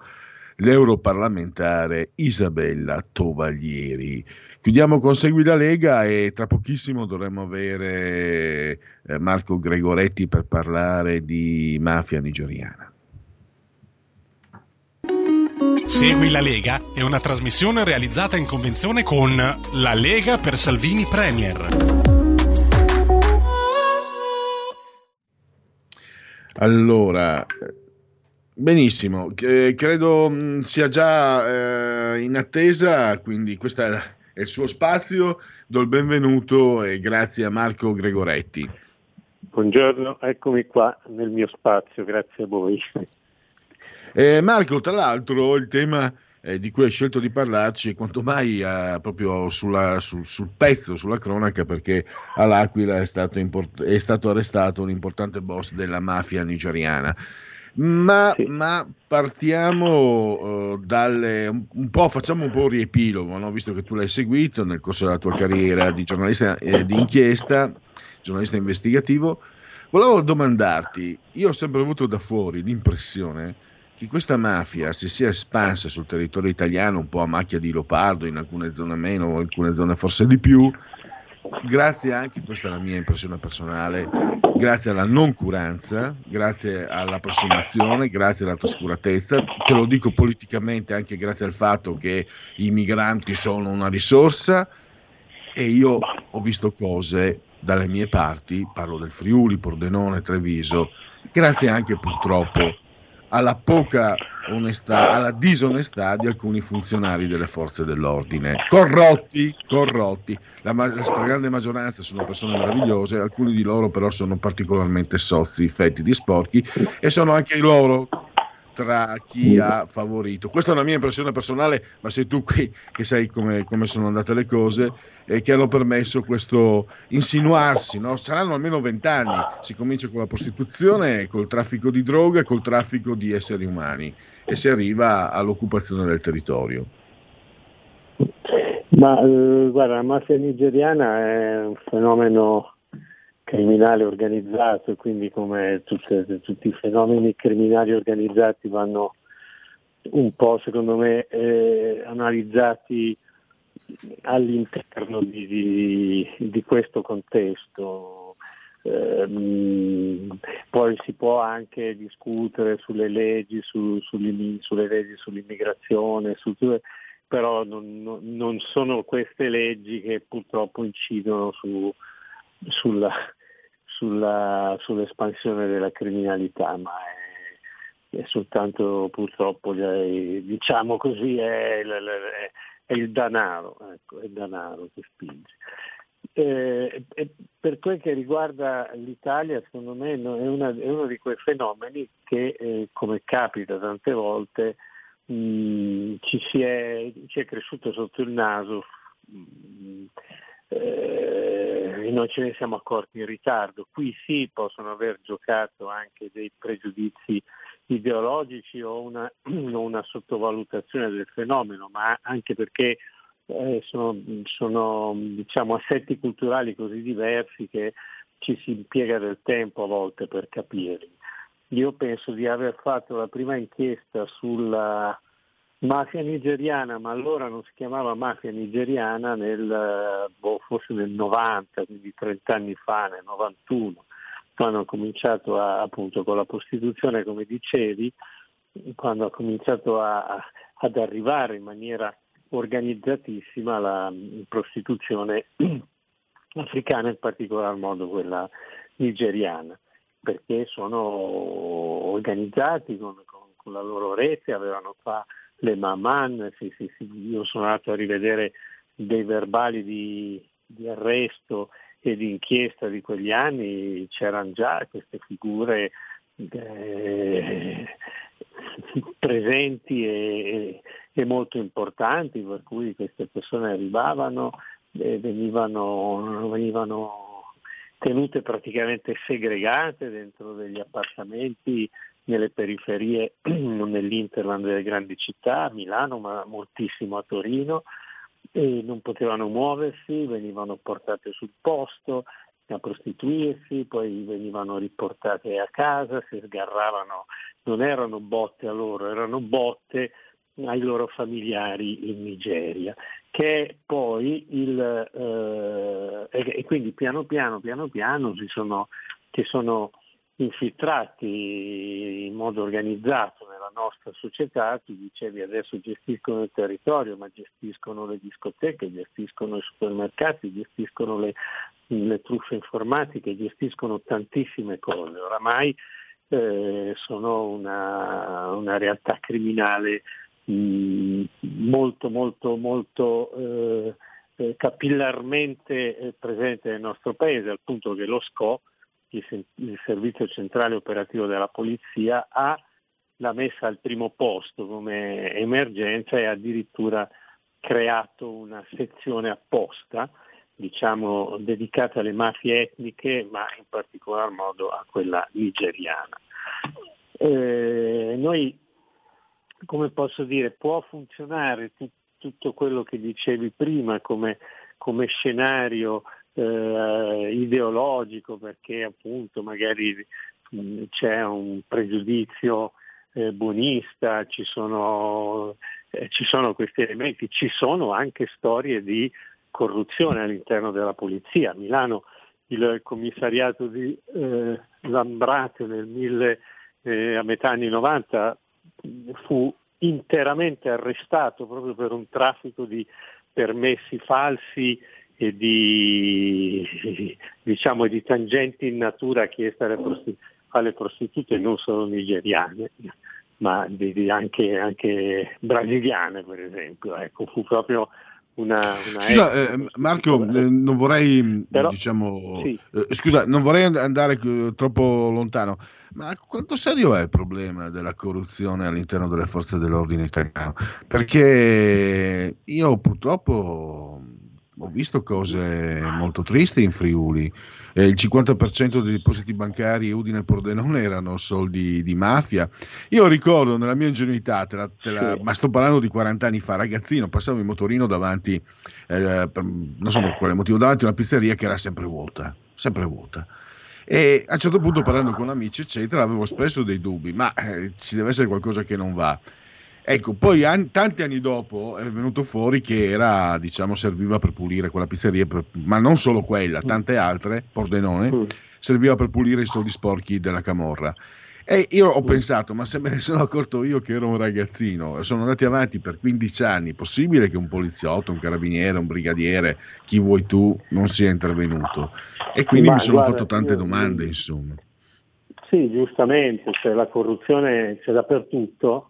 l'europarlamentare Isabella Tovaglieri. Chiudiamo con Segui la Lega e tra pochissimo dovremmo avere eh, Marco Gregoretti per parlare di mafia nigeriana. Segui la Lega è una trasmissione realizzata in convenzione con La Lega per Salvini Premier. Allora, benissimo, eh, credo mh, sia già eh, in attesa, quindi questo è, è il suo spazio. Do il benvenuto e grazie a Marco Gregoretti. Buongiorno, eccomi qua nel mio spazio, grazie a voi. Eh, Marco, tra l'altro, il tema eh, di cui hai scelto di parlarci è quanto mai eh, proprio sulla, sul, sul, pezzo, sulla cronaca, perché all'Aquila è stato, import- è stato arrestato un importante boss della mafia nigeriana. Ma, sì. ma partiamo uh, dalle un po', facciamo un po' un riepilogo, no? visto che tu l'hai seguito nel corso della tua carriera di giornalista eh, di inchiesta, giornalista investigativo. Volevo domandarti, io ho sempre avuto da fuori l'impressione che questa mafia si sia espansa sul territorio italiano un po' a macchia di leopardo, in alcune zone meno, in alcune zone forse di più, grazie anche, questa è la mia impressione personale, grazie alla noncuranza, grazie all'approssimazione, grazie alla trascuratezza, te lo dico politicamente anche grazie al fatto che i migranti sono una risorsa e io ho visto cose dalle mie parti, parlo del Friuli, Pordenone, Treviso, grazie anche purtroppo alla poca onestà, alla disonestà di alcuni funzionari delle forze dell'ordine. Corrotti, corrotti. La, la stragrande maggioranza sono persone meravigliose, alcuni di loro però sono particolarmente sozzi, fetti di sporchi e sono anche loro tra chi ha favorito. Questa è una mia impressione personale, ma sei tu qui che sai come, come sono andate le cose e che hanno permesso questo insinuarsi. No? Saranno almeno vent'anni, si comincia con la prostituzione, col traffico di droga e col traffico di esseri umani e si arriva all'occupazione del territorio. Ma eh, guarda, la mafia nigeriana è un fenomeno criminale organizzato e quindi come tutte, tutti i fenomeni criminali organizzati vanno un po' secondo me eh, analizzati all'interno di, di, di questo contesto. Eh, poi si può anche discutere sulle leggi, su, sulle leggi sull'immigrazione, su, però non, non, sono queste leggi che purtroppo incidono su, sulla, sulla, sull'espansione della criminalità, ma è, è soltanto purtroppo, diciamo così, è, è, il denaro, ecco, è il denaro che spinge. Eh, per quel che riguarda l'Italia, secondo me è, una, è uno di quei fenomeni che, eh, come capita tante volte, mh, ci, si è, ci, è, cresciuto sotto il naso. Mh, eh, non ce ne siamo accorti in ritardo. Qui sì possono aver giocato anche dei pregiudizi ideologici o una, una sottovalutazione del fenomeno, ma anche perché eh, sono, sono diciamo, assetti culturali così diversi che ci si impiega del tempo a volte per capirli. Io penso di aver fatto la prima inchiesta sulla Mafia nigeriana, ma allora non si chiamava mafia nigeriana nel, boh, forse nel 90, quindi 30 anni fa, nel 91, quando ho cominciato a, appunto con la prostituzione, come dicevi, quando ha cominciato a, ad arrivare in maniera organizzatissima la prostituzione africana, in particolar modo quella nigeriana, perché sono organizzati con, con, con la loro rete, avevano qua le Maman, sì, sì, sì. io sono andato a rivedere dei verbali di, di arresto e di inchiesta di quegli anni, c'erano già queste figure eh, presenti e, e, molto importanti, per cui queste persone arrivavano e venivano, venivano tenute praticamente segregate dentro degli appartamenti nelle periferie, nell'interland delle grandi città, a Milano, ma moltissimo a Torino, e non potevano muoversi, venivano portate sul posto a prostituirsi, poi venivano riportate a casa, si sgarravano, non erano botte a loro, erano botte ai loro familiari in Nigeria, che poi il, eh, e quindi piano piano, piano piano si sono, si sono infiltrati in modo organizzato nella nostra società, tu dicevi adesso gestiscono il territorio, ma gestiscono le discoteche, gestiscono i supermercati, gestiscono le, le truffe informatiche, gestiscono tantissime cose. Oramai eh, sono una, una, realtà criminale molto, molto, molto eh, eh capillarmente eh, presente nel nostro paese, al punto che lo SCO, il Servizio Centrale Operativo della Polizia ha l'ha messa al primo posto come emergenza e addirittura creato una sezione apposta, diciamo, dedicata alle mafie etniche, ma in particolar modo a quella nigeriana. Eh, noi, come posso dire, può funzionare t- tutto quello che dicevi prima come, come scenario eh, ideologico perché appunto magari mh, c'è un pregiudizio eh, buonista, ci sono, eh, ci sono questi elementi, ci sono anche storie di corruzione all'interno della polizia. A Milano il commissariato di eh, Lambrate nel mille, eh, a metà anni 90 fu interamente arrestato proprio per un traffico di permessi falsi e di, diciamo, di tangenti in natura chieste alle, prostitu- alle prostitute non solo nigeriane, ma di, di anche, anche, brasiliane per esempio. Ecco, fu proprio una, una scusa, eh, Marco, eh, non vorrei, Però, diciamo, sì. eh, scusa, non vorrei andare troppo lontano, ma quanto serio è il problema della corruzione all'interno delle forze dell'ordine italiano? Perché io purtroppo ho visto cose molto tristi in Friuli. Eh, il 50% dei depositi bancari Udine e Pordenone erano soldi di mafia. Io ricordo nella mia ingenuità, te la, te la, ma sto parlando di 40 anni fa, ragazzino, passavo in motorino davanti, eh, per, non so per quale motivo, davanti a una pizzeria che era sempre vuota, sempre vuota. E a un certo punto, parlando con amici, eccetera, avevo spesso dei dubbi, ma eh, ci deve essere qualcosa che non va. Ecco, poi an- tanti anni dopo è venuto fuori che era, diciamo, serviva per pulire quella pizzeria, per, ma non solo quella, mm. tante altre, Pordenone, mm. serviva per pulire i soldi sporchi della Camorra. E io ho mm. pensato, ma se me ne sono accorto io che ero un ragazzino, sono andati avanti per 15 anni, possibile che un poliziotto, un carabiniere, un brigadiere, chi vuoi tu, non sia intervenuto? E quindi ma, mi sono guarda, fatto tante io, domande, insomma. Sì, giustamente, cioè, la corruzione c'è dappertutto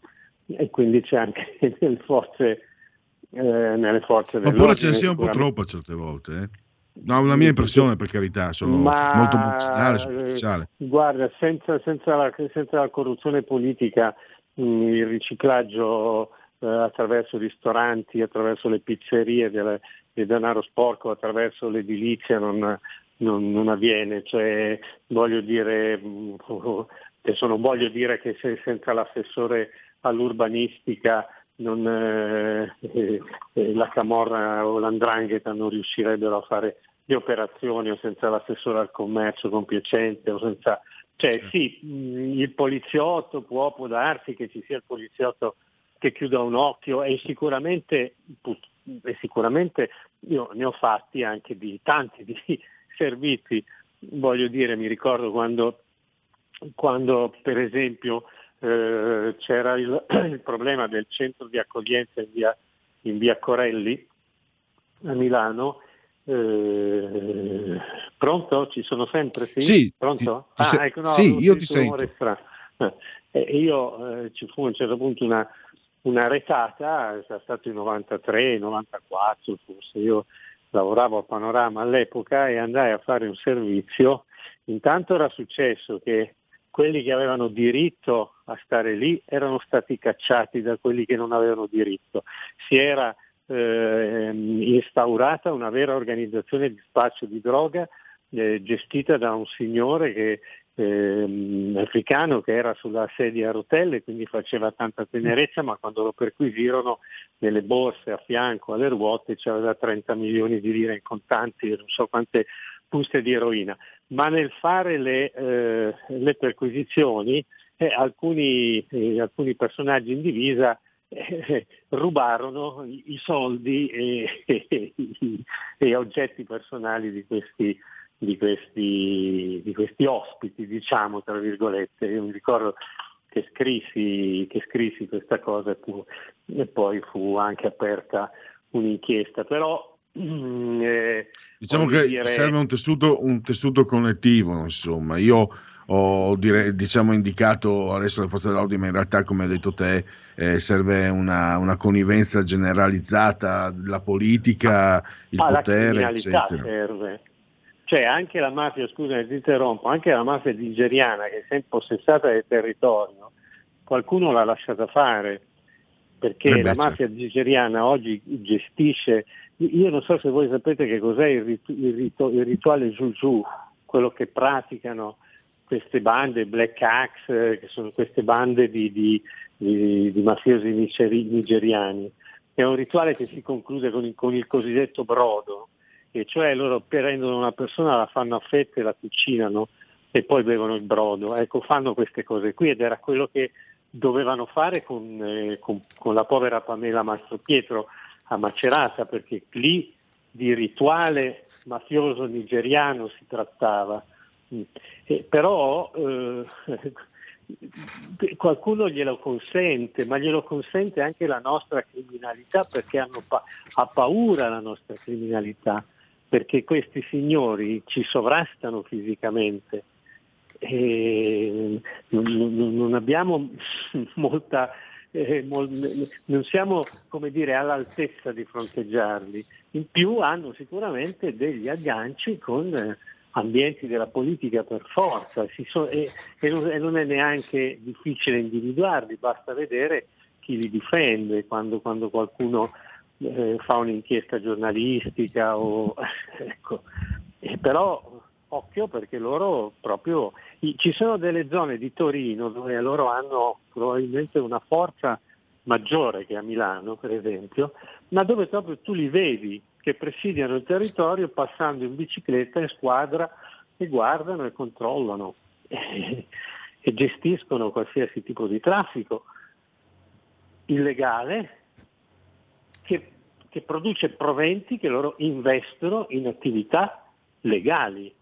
e quindi c'è anche nelle forze, eh, nelle forze Oppure ce ne sia un po' troppo certe volte. Eh? No, una mia impressione per carità, sono Ma, molto emozionale, superficiale. Guarda, senza, senza, la, senza la, corruzione politica, mh, il riciclaggio eh, attraverso i ristoranti, attraverso le pizzerie del, del denaro sporco, attraverso l'edilizia non, non, non avviene. Cioè, voglio dire, mh, adesso non voglio dire che se, senza l'assessore all'urbanistica non, eh, eh, la Camorra o l'Andrangheta non riuscirebbero a fare le operazioni o senza l'assessore al commercio compiacente o senza... Cioè sì, il poliziotto può, può darsi che ci sia il poliziotto che chiuda un occhio e sicuramente, e sicuramente io ne ho fatti anche di tanti di servizi, voglio dire, mi ricordo quando, quando per esempio eh, c'era il, il, problema del centro di accoglienza in via, in via Corelli a Milano. Eh, pronto? Ci sono sempre? Sì, sì pronto? Ti, ti ah, ecco, no, sì io ti sento. Eh, io eh, ci fu a un certo punto una, una retata, è stato il 93, 94 forse, io lavoravo a Panorama all'epoca e andai a fare un servizio. Intanto era successo che quelli che avevano diritto a stare lì erano stati cacciati da quelli che non avevano diritto. Si era eh, instaurata una vera organizzazione di spaccio di droga eh, gestita da un signore che, eh, africano che era sulla sedia a rotelle, quindi faceva tanta tenerezza, ma quando lo perquisirono nelle borse a fianco alle ruote c'aveva 30 milioni di lire in contanti non so quante buste di eroina, ma nel fare le, eh, le perquisizioni eh, alcuni, eh, alcuni, personaggi in divisa eh, rubarono i, soldi e, e, e, oggetti personali di questi, di, questi, di questi, ospiti, diciamo tra virgolette. Io mi ricordo che scrissi, che scrissi questa cosa e poi fu anche aperta un'inchiesta, però Mm, eh, diciamo che dire... serve un tessuto, un tessuto, connettivo, insomma. Io ho dire, diciamo, indicato adesso le forze dell'ordine, ma in realtà, come hai detto te, eh, serve una, una, connivenza generalizzata della politica, il ah, potere, eccetera. Serve. Cioè anche la mafia, scusa, ti interrompo, anche la mafia nigeriana che è sempre possessata del territorio, qualcuno l'ha lasciata fare, perché eh beh, la mafia certo. nigeriana oggi gestisce io non so se voi sapete che cos'è il, ritu- il, ritu- il rituale Juju, quello che praticano queste bande, Black Axe, che sono queste bande di, di, di, di mafiosi nigeriani. È un rituale che si conclude con il, con il, cosiddetto brodo, e cioè loro prendono una persona, la fanno a fette, la cucinano e poi bevono il brodo. Ecco, fanno queste cose qui ed era quello che dovevano fare con, eh, con, con la povera Pamela Mastropietro a Macerata, perché lì di rituale mafioso nigeriano si trattava. Eh, però eh, qualcuno glielo consente, ma glielo consente anche la nostra criminalità perché pa- ha paura la nostra criminalità, perché questi signori ci sovrastano fisicamente. E non abbiamo molta, eh, mol, non siamo dire, all'altezza di fronteggiarli. In più hanno sicuramente degli agganci con eh, ambienti della politica per forza so, e, e, non, e, non, è neanche difficile individuarli, basta vedere chi li difende quando, quando qualcuno eh, fa un'inchiesta giornalistica o, ecco. però occhio perché loro proprio ci sono delle zone di Torino dove loro hanno probabilmente una forza maggiore che a Milano per esempio ma dove proprio tu li vedi che presidiano il territorio passando in bicicletta in squadra e guardano e controllano e, gestiscono qualsiasi tipo di traffico illegale che, che produce proventi che loro investono in attività legali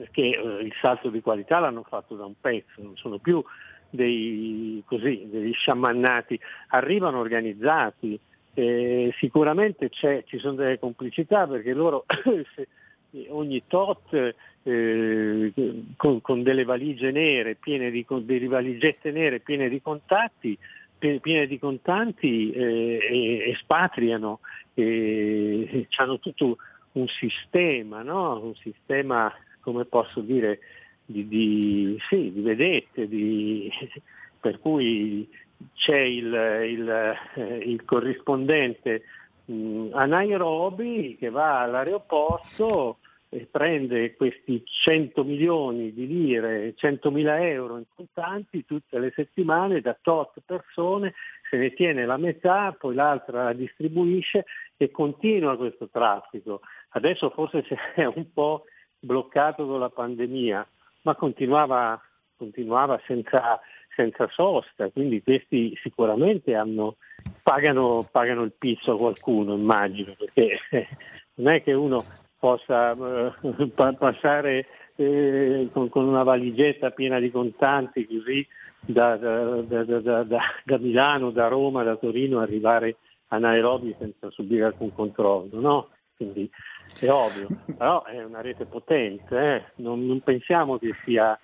perché eh, il salto di qualità l'hanno fatto da un pezzo, non sono più dei, così, degli sciamannati, arrivano organizzati, eh, sicuramente ci sono delle complicità perché loro ogni tot eh, con, con, delle valigie nere piene di, delle valigette nere piene di contatti piene di contanti eh, espatriano e hanno tutto un sistema, no? un sistema come posso dire di, di, sì, di vedette, di, per cui c'è il, il, eh, il corrispondente mm, a Nairobi che va all'aeroporto e prende questi 100 milioni di lire, 100 mila euro in contanti tutte le settimane da tot persone, se ne tiene la metà, poi l'altra la distribuisce e continua questo traffico. Adesso forse è un po' bloccato con la pandemia, ma continuava, continuava senza, senza sosta, quindi questi sicuramente hanno, pagano, pagano, il pizzo a qualcuno, immagino, perché non è che uno possa eh, passare eh, con, con, una valigetta piena di contanti così da, da, da, da, Milano, da Roma, da Torino arrivare a Nairobi senza subire alcun controllo, no? Quindi è ovvio, però è una rete potente, eh? non, non, pensiamo che sia,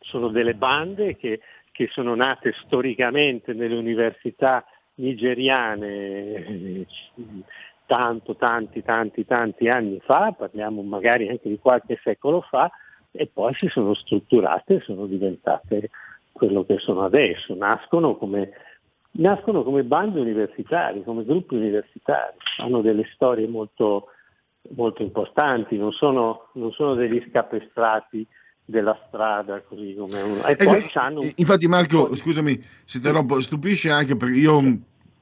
sono delle bande che, che sono nate storicamente nelle università nigeriane tanto, tanti, tanti, tanti anni fa, parliamo magari anche di qualche secolo fa, e poi si sono strutturate e sono diventate quello che sono adesso, nascono come, nascono come bande universitari, come gruppi universitari, hanno delle storie molto, molto importanti, non sono, non sono degli scapestrati della strada così come uno. E ecco, infatti Marco, scusami se te lo stupisce anche perché io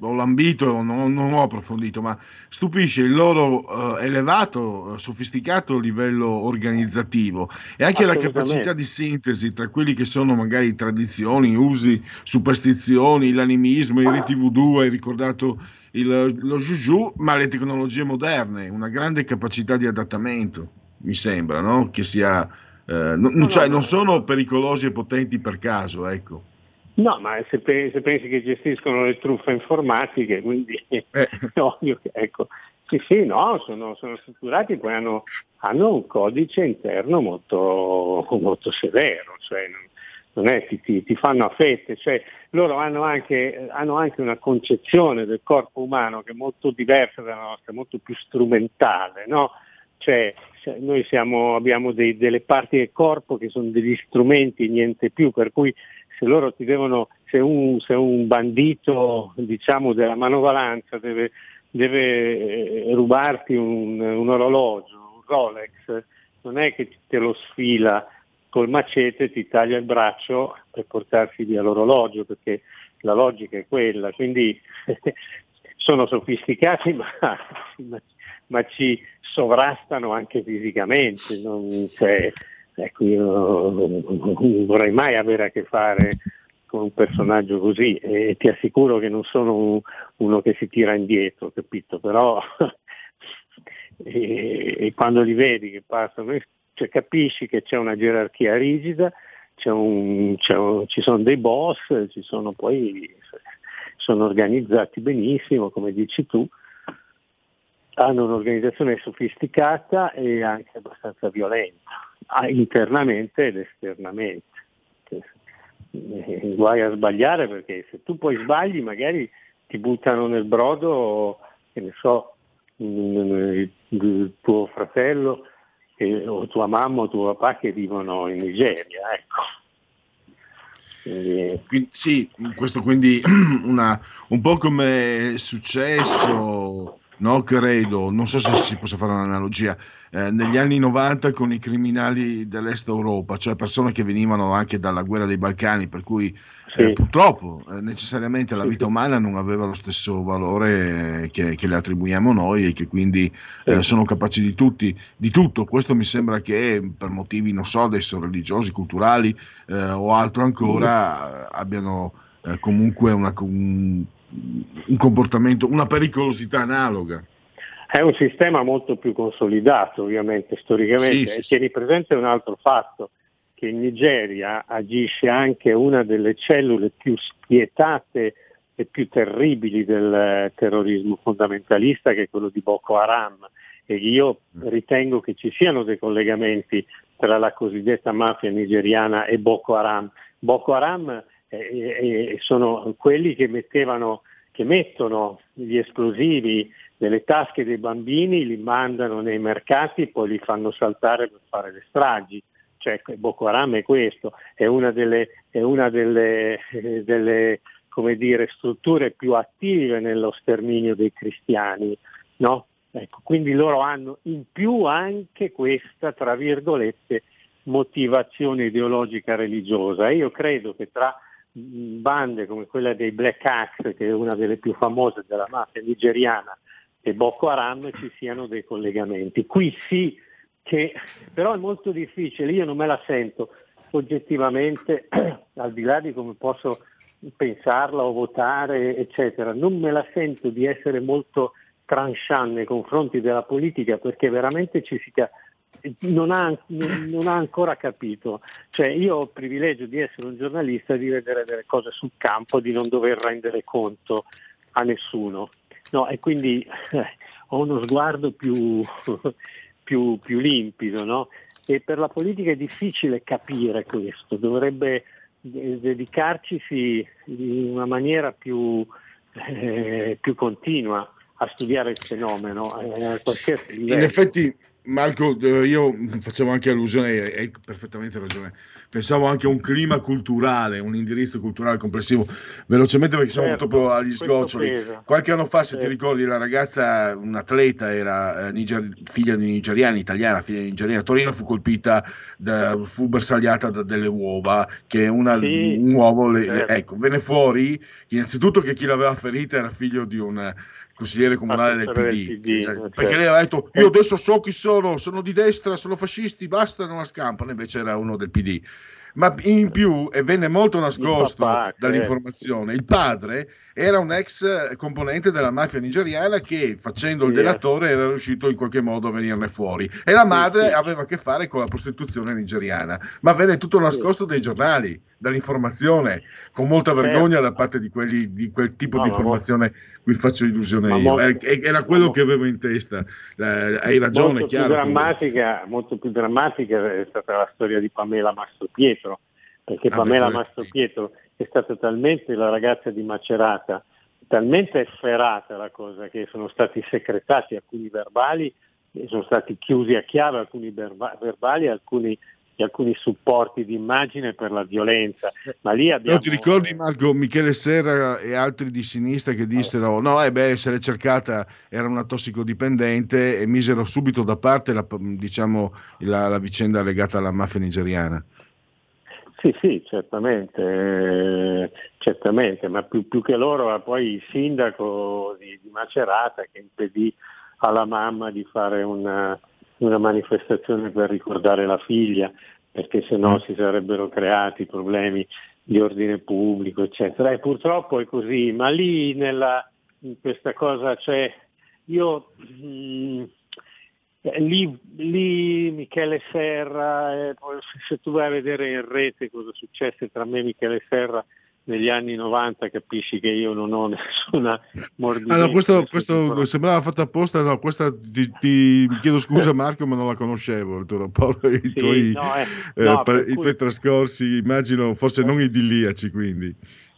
ho lambito, non, non, ho approfondito, ma stupisce il loro eh, elevato, eh, sofisticato livello organizzativo e anche la capacità di sintesi tra quelli che sono magari tradizioni, usi, superstizioni, l'animismo, i riti voodoo, hai ricordato il, lo juju, ma le tecnologie moderne, una grande capacità di adattamento, mi sembra, no? che sia... Eh, no, cioè, non sono pericolosi e potenti per caso, ecco. No, ma se, se, pensi che gestiscono le truffe informatiche, quindi eh. è ovvio che ecco. Sì, sì, no, sono, sono strutturati, poi hanno, hanno, un codice interno molto, molto severo, cioè non, non è che ti, ti, fanno a fette, cioè loro hanno anche, hanno anche, una concezione del corpo umano che è molto diversa dalla nostra, molto più strumentale, no? Cioè, noi siamo, abbiamo dei, delle parti del corpo che sono degli strumenti, niente più, per cui se loro ti devono, se un, se un bandito diciamo, della manovalanza deve, deve eh, rubarti un, un, orologio, un Rolex, non è che te lo sfila col macete, ti taglia il braccio per portarsi via l'orologio, perché la logica è quella, quindi sono sofisticati ma, ma, ci sovrastano anche fisicamente. Non, cioè, Ecco, io non vorrei mai avere a che fare con un personaggio così e ti assicuro che non sono un- uno che si tira indietro, capito? Però e, e quando li vedi che passano, cioè, capisci che c'è una gerarchia rigida, c'è un- c'è un- ci sono dei boss, ci sono poi sono organizzati benissimo, come dici tu, hanno un'organizzazione sofisticata e anche abbastanza violenta, internamente ed esternamente. Eh, Guai a sbagliare perché se tu poi sbagli magari ti buttano nel brodo, che ne so, mm, il tuo fratello eh, o tua mamma o tuo papà che vivono in Nigeria. Ecco. Quindi, Quindi, sì, questo quindi una- un po' come è successo, no, credo, non so se si possa fare un'analogia, eh, negli anni 90 con i criminali dell'Est Europa, cioè persone che venivano anche dalla guerra dei Balcani, per cui eh, purtroppo eh, necessariamente la vita umana non aveva lo stesso valore che, che le attribuiamo noi e che quindi eh, sono capaci di, tutti, di tutto. Questo mi sembra che per motivi, non so, adesso religiosi, culturali eh, o altro ancora, eh, abbiano eh, comunque una- un, un comportamento, una pericolosità analoga. È un sistema molto più consolidato ovviamente storicamente Sì, sì, e tieni presente un altro fatto, che in Nigeria agisce anche una delle cellule più spietate e più terribili del eh, terrorismo fondamentalista che è quello di Boko Haram e io ritengo che ci siano dei collegamenti tra la cosiddetta mafia nigeriana e Boko Haram. Boko Haram eh, sono quelli che mettevano che mettono gli esplosivi nelle tasche dei bambini, li mandano nei mercati e poi li fanno saltare per fare le stragi. Cioè, Boko Haram è questo, è una delle, è una delle, eh, delle, dire, strutture più attive nello sterminio dei cristiani. No? Ecco, quindi loro hanno in più anche questa, tra virgolette, motivazione ideologica religiosa. E io credo che tra bande come quella dei Black Axe, che è una delle più famose della mafia nigeriana, e Boko Haram ci siano dei collegamenti. Qui sì che però è molto difficile, io non me la sento oggettivamente, al di là di come posso pensarla o votare, eccetera, non me la sento di essere molto tranchant nei confronti della politica perché veramente ci si non ha, non ha ancora capito. Cioè, io ho il privilegio di essere un giornalista, di vedere delle cose sul campo, di non dover rendere conto a nessuno. No, e quindi eh, ho uno sguardo più, più, più limpido, no? E per la politica è difficile capire questo, dovrebbe eh, dedicarcisi in una maniera più, eh, più continua a studiare il fenomeno eh, a qualsiasi livello. In effetti, Marco, eh, io facevo anche allusione, hai perfettamente ragione, pensavo anche a un clima culturale, un indirizzo culturale complessivo, velocemente perché siamo Certo, proprio agli sgoccioli. Qualche anno fa, se ti Certo. ricordi, la ragazza, un'atleta, era eh, niger- figlia di nigeriani, italiana, figlia di nigeriani, a Torino fu colpita, da- fu bersagliata da delle uova, che una, Sì, un uovo, le- le- certo. ecco, venne fuori, innanzitutto che chi l'aveva ferita era figlio di un consigliere comunale del Assessore PD, del PD, Cioè, certo. perché lei aveva detto io adesso so chi sono, sono di destra, sono fascisti, basta, non la scampano, invece era uno del PD. Ma in più, e venne molto nascosto papà, certo. dall'informazione, il padre era un ex componente della mafia nigeriana che facendo il Sì, delatore era riuscito in qualche modo a venirne fuori. E la madre aveva a che fare con la prostituzione nigeriana, ma venne tutto nascosto dai giornali, dall'informazione, con molta vergogna da parte di, quelli, di quel tipo Certo. No, di informazione cui faccio illusione io. mo- eh, Era quello che avevo in testa. Hai ragione, molto più, chiaro. drammatica, molto più drammatica è stata la storia di Pamela Mastropietro, perché Ah, beh, Pamela quello- Mastropietro è stata talmente la ragazza di Macerata, talmente efferata la cosa che sono stati secretati alcuni verbali, sono stati chiusi a chiave alcuni verba- verbali, alcuni, e alcuni supporti di immagine per la violenza. Ma lì abbiamo ti ricordi Marco Michele Serra e altri di sinistra che dissero no, eh beh, se l'è cercata era una tossicodipendente e misero subito da parte la, diciamo, la, la vicenda legata alla mafia nigeriana. Sì, sì, certamente, eh, certamente, ma più, più che loro poi il sindaco di, di Macerata che impedì alla mamma di fare una, una manifestazione per ricordare la figlia, perché se no si sarebbero creati problemi di ordine pubblico, eccetera. E purtroppo è così, ma lì nella, in questa cosa c'è, io mh, lì, lì, Michele Serra, eh, se tu vai a vedere in rete cosa successe tra me e Michele Serra negli anni 90 capisci che io non ho nessuna morbidezza. Ah, no, questo, questo sembrava fatto apposta, no, questa ti, ti chiedo scusa Marco, ma non la conoscevo, il tuo rapporto, i, sì, tuoi, no, eh, eh, no, per, i tuoi trascorsi, immagino, forse non idilliaci quindi.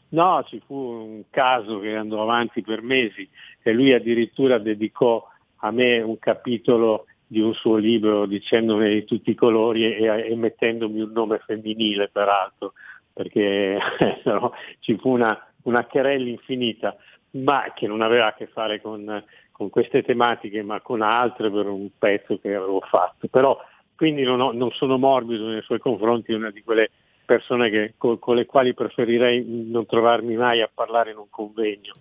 No, ci fu un caso che andò avanti per mesi e lui addirittura dedicò a me un capitolo di un suo libro dicendomi di tutti i colori e, e mettendomi un nome femminile peraltro perché no, ci fu una, una querella infinita, ma che non aveva a che fare con, con, queste tematiche, ma con altre per un pezzo che avevo fatto. Però quindi non, ho, non sono morbido nei suoi confronti, una di quelle persone che, con, con, le quali preferirei non trovarmi mai a parlare in un convegno.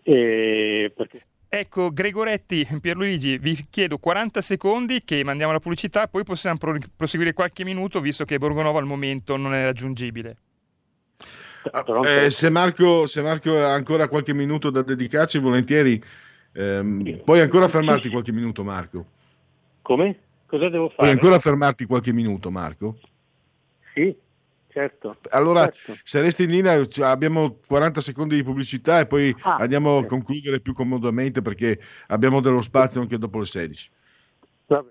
E perché... Ecco, Gregoretti, Pierluigi, vi chiedo 40 secondi che mandiamo la pubblicità, poi possiamo proseguire qualche minuto visto che Borgonova al momento non è raggiungibile. Ah, eh, se, Marco, se, Marco, ha ancora qualche minuto da dedicarci, volentieri. Ehm, puoi ancora fermarti qualche minuto, Marco? Come? Cosa devo fare? Puoi ancora fermarti qualche minuto, Marco? Sì, certo. Allora, certo. se resti in linea, abbiamo 40 secondi di pubblicità e poi ah, andiamo okay. a concludere più comodamente perché abbiamo dello spazio anche dopo le 16. Vabbè.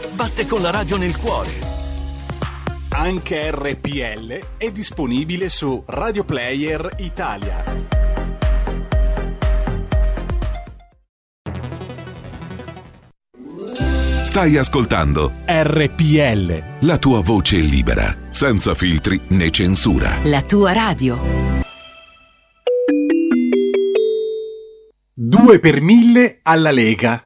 batte con la radio nel cuore. Anche RPL è disponibile su Radio Player Italia. Stai ascoltando RPL. La tua voce libera, senza filtri né censura. La tua radio. 2 per 1000 alla Lega.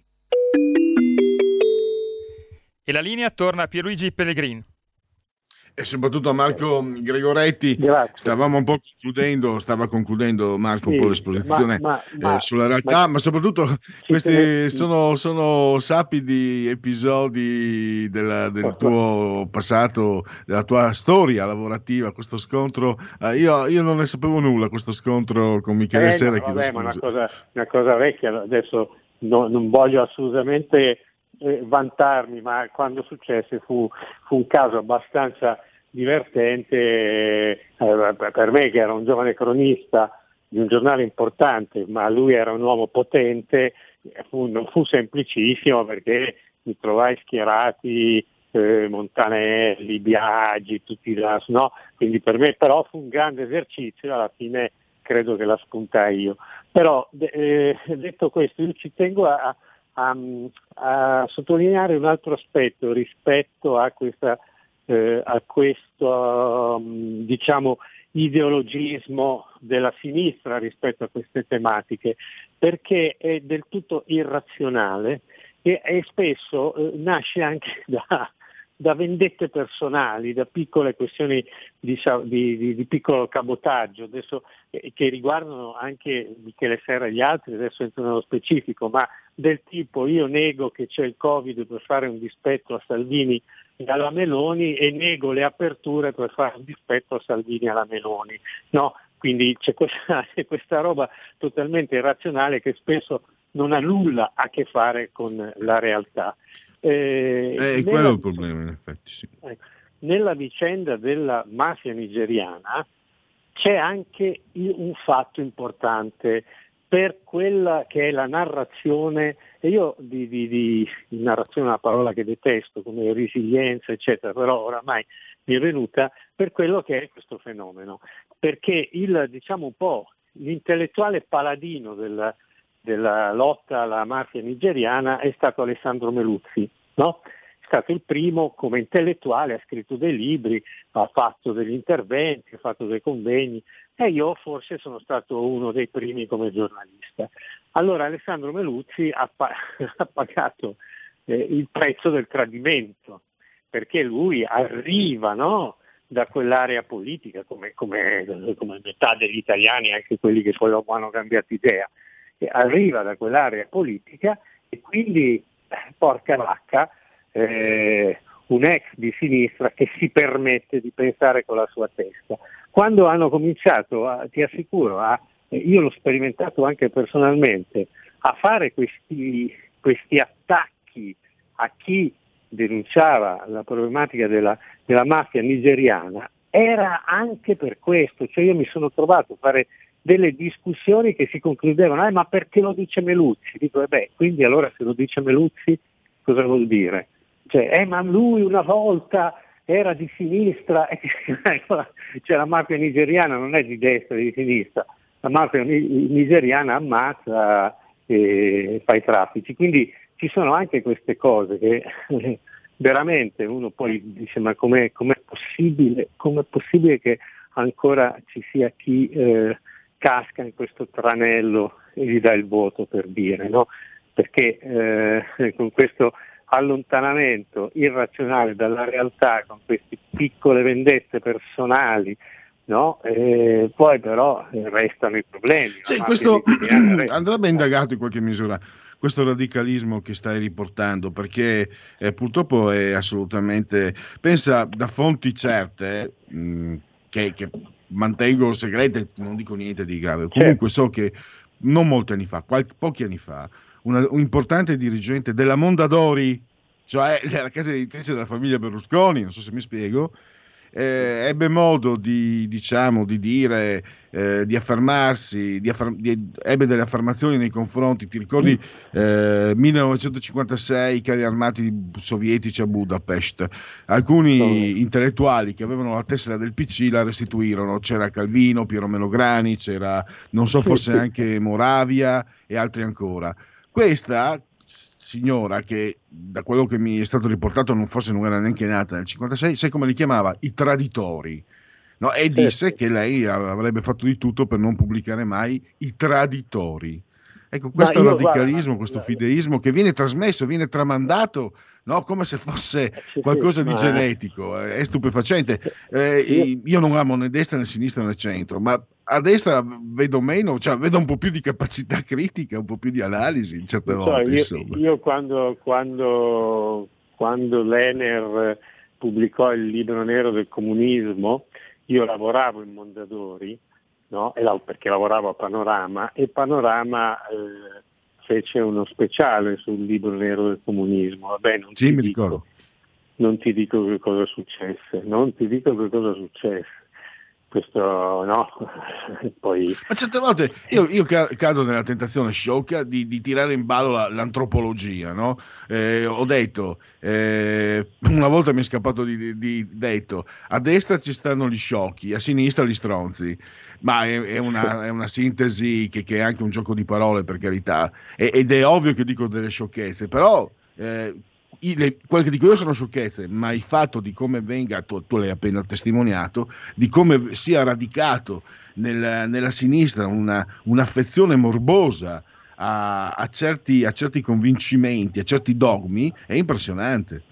E la linea torna a Pierluigi Pellegrini e soprattutto a Marco Gregoretti. Grazie. Stavamo un po' concludendo, stava concludendo Marco sì, un po' l'esposizione ma, ma, eh, sulla realtà, ma, ma soprattutto questi sono, sono, sapidi episodi della, del tuo passato, della tua storia lavorativa, questo scontro. Eh, io, io, non ne sapevo nulla, questo scontro con Michele eh, Serra. No, vabbè, ma una cosa, una cosa vecchia, adesso no, non voglio assolutamente eh, vantarmi, ma quando successe fu, fu un caso abbastanza divertente eh, per me che era un giovane cronista di un giornale importante, ma lui era un uomo potente, fu, non fu semplicissimo perché mi trovai schierati eh, Montanelli, Biagi, tutti là, no? quindi per me però fu un grande esercizio, alla fine credo che la spuntai io. Però eh, detto questo, io ci tengo a, a, a sottolineare un altro aspetto rispetto a questa eh, a questo um, diciamo, ideologismo della sinistra rispetto a queste tematiche, perché è del tutto irrazionale e, e spesso eh, nasce anche da, da, vendette personali, da piccole questioni di, di, di, di piccolo cabotaggio, adesso, eh, che riguardano anche Michele Serra e gli altri, adesso entro nello specifico, ma del tipo io nego che c'è il Covid per fare un dispetto a Salvini alla Meloni e nego le aperture per fare un dispetto a Salvini alla Meloni. No? Quindi c'è questa, c'è questa roba totalmente irrazionale che spesso non ha nulla a che fare con la realtà. Eh, eh quello è il problema, in effetti. Sì. Ecco. nella vicenda della mafia nigeriana c'è anche un fatto importante per quella che è la narrazione, e io di, di, di, di narrazione è una parola che detesto, come resilienza, eccetera, però oramai mi è venuta per quello che è questo fenomeno, perché il, diciamo un po', l'intellettuale paladino della, della lotta alla mafia nigeriana è stato Alessandro Meluzzi, no? è stato il primo come intellettuale, ha scritto dei libri, ha fatto degli interventi, ha fatto dei convegni e io forse sono stato uno dei primi come giornalista. Allora Alessandro Meluzzi ha, pa- ha pagato eh, il prezzo del tradimento, perché lui arriva no, da quell'area politica, come, come, come, metà degli italiani, anche quelli che poi dopo hanno cambiato idea, arriva da quell'area politica e quindi, porca vacca, eh, un ex di sinistra che si permette di pensare con la sua testa. Quando hanno cominciato, a, ti assicuro, a, io l'ho sperimentato anche personalmente, a fare questi, questi attacchi a chi denunciava la problematica della, della mafia nigeriana, era anche per questo, cioè io mi sono trovato a fare delle discussioni che si concludevano, eh, ma perché lo dice Meluzzi? Dico, eh beh, quindi allora se lo dice Meluzzi cosa vuol dire? Cioè, eh, ma lui una volta era di sinistra, cioè la mafia nigeriana non è di destra, è di sinistra, la mafia nigeriana ammazza e fa i traffici, quindi ci sono anche queste cose che veramente uno poi dice ma com'è, com'è, possibile, com'è possibile, che ancora ci sia chi eh, casca in questo tranello e gli dà il voto per dire, no? perché eh, con questo allontanamento irrazionale dalla realtà, con queste piccole vendette personali, no? poi però restano i problemi. Sì, questo andrebbe indagato in qualche misura questo radicalismo che stai riportando, perché eh, purtroppo è assolutamente, pensa da fonti certe, mh, che, che, mantengo segrete, non dico niente di grave, comunque so che non molti anni fa, qualche, pochi anni fa, una, un importante dirigente della Mondadori, cioè la casa editrice della famiglia Berlusconi, non so se mi spiego, eh, ebbe modo di, diciamo, di dire, eh, di affermarsi, di affar- di, ebbe delle affermazioni nei confronti, ti ricordi eh, 1956 i carri armati sovietici a Budapest, alcuni oh. intellettuali che avevano la tessera del PC la restituirono, c'era Calvino, Piero Melograni, c'era non so forse anche Moravia e altri ancora. Questa signora che da quello che mi è stato riportato non forse non era neanche nata nel 56, sai come li chiamava? I traditori. No? E disse che lei avrebbe fatto di tutto per non pubblicare mai i traditori. Ecco, questo radicalismo, guarda, questo fideismo che viene trasmesso, viene tramandato no? come se fosse qualcosa di genetico, è stupefacente. Eh, io non amo né destra né sinistra né centro, ma a destra vedo meno, cioè vedo un po' più di capacità critica, un po' più di analisi in certe volte. So, io, io quando, quando, quando l'Ener pubblicò il libro nero del comunismo, io lavoravo in Mondadori, no? perché lavoravo a Panorama, e Panorama eh, fece uno speciale sul libro nero del comunismo. Vabbè, non sì, mi dico, ricordo. Non ti dico che cosa successe, non ti dico che cosa successe questo no. Poi... Ma certe volte io, io, cado nella tentazione sciocca di, di tirare in ballo la, l'antropologia. No? Eh, ho detto, eh, una volta mi è scappato di, di, di, detto, a destra ci stanno gli sciocchi, a sinistra gli stronzi. Ma è, è, una, è una, sintesi che, che, è anche un gioco di parole, per carità. E, ed è ovvio che dico delle sciocchezze, però eh, le, quelle che dico io sono sciocchezze, ma il fatto di come venga, tu, tu l'hai appena testimoniato, di come sia radicato nel, nella sinistra una, un'affezione morbosa a, a, certi, a certi convincimenti, a certi dogmi, è impressionante.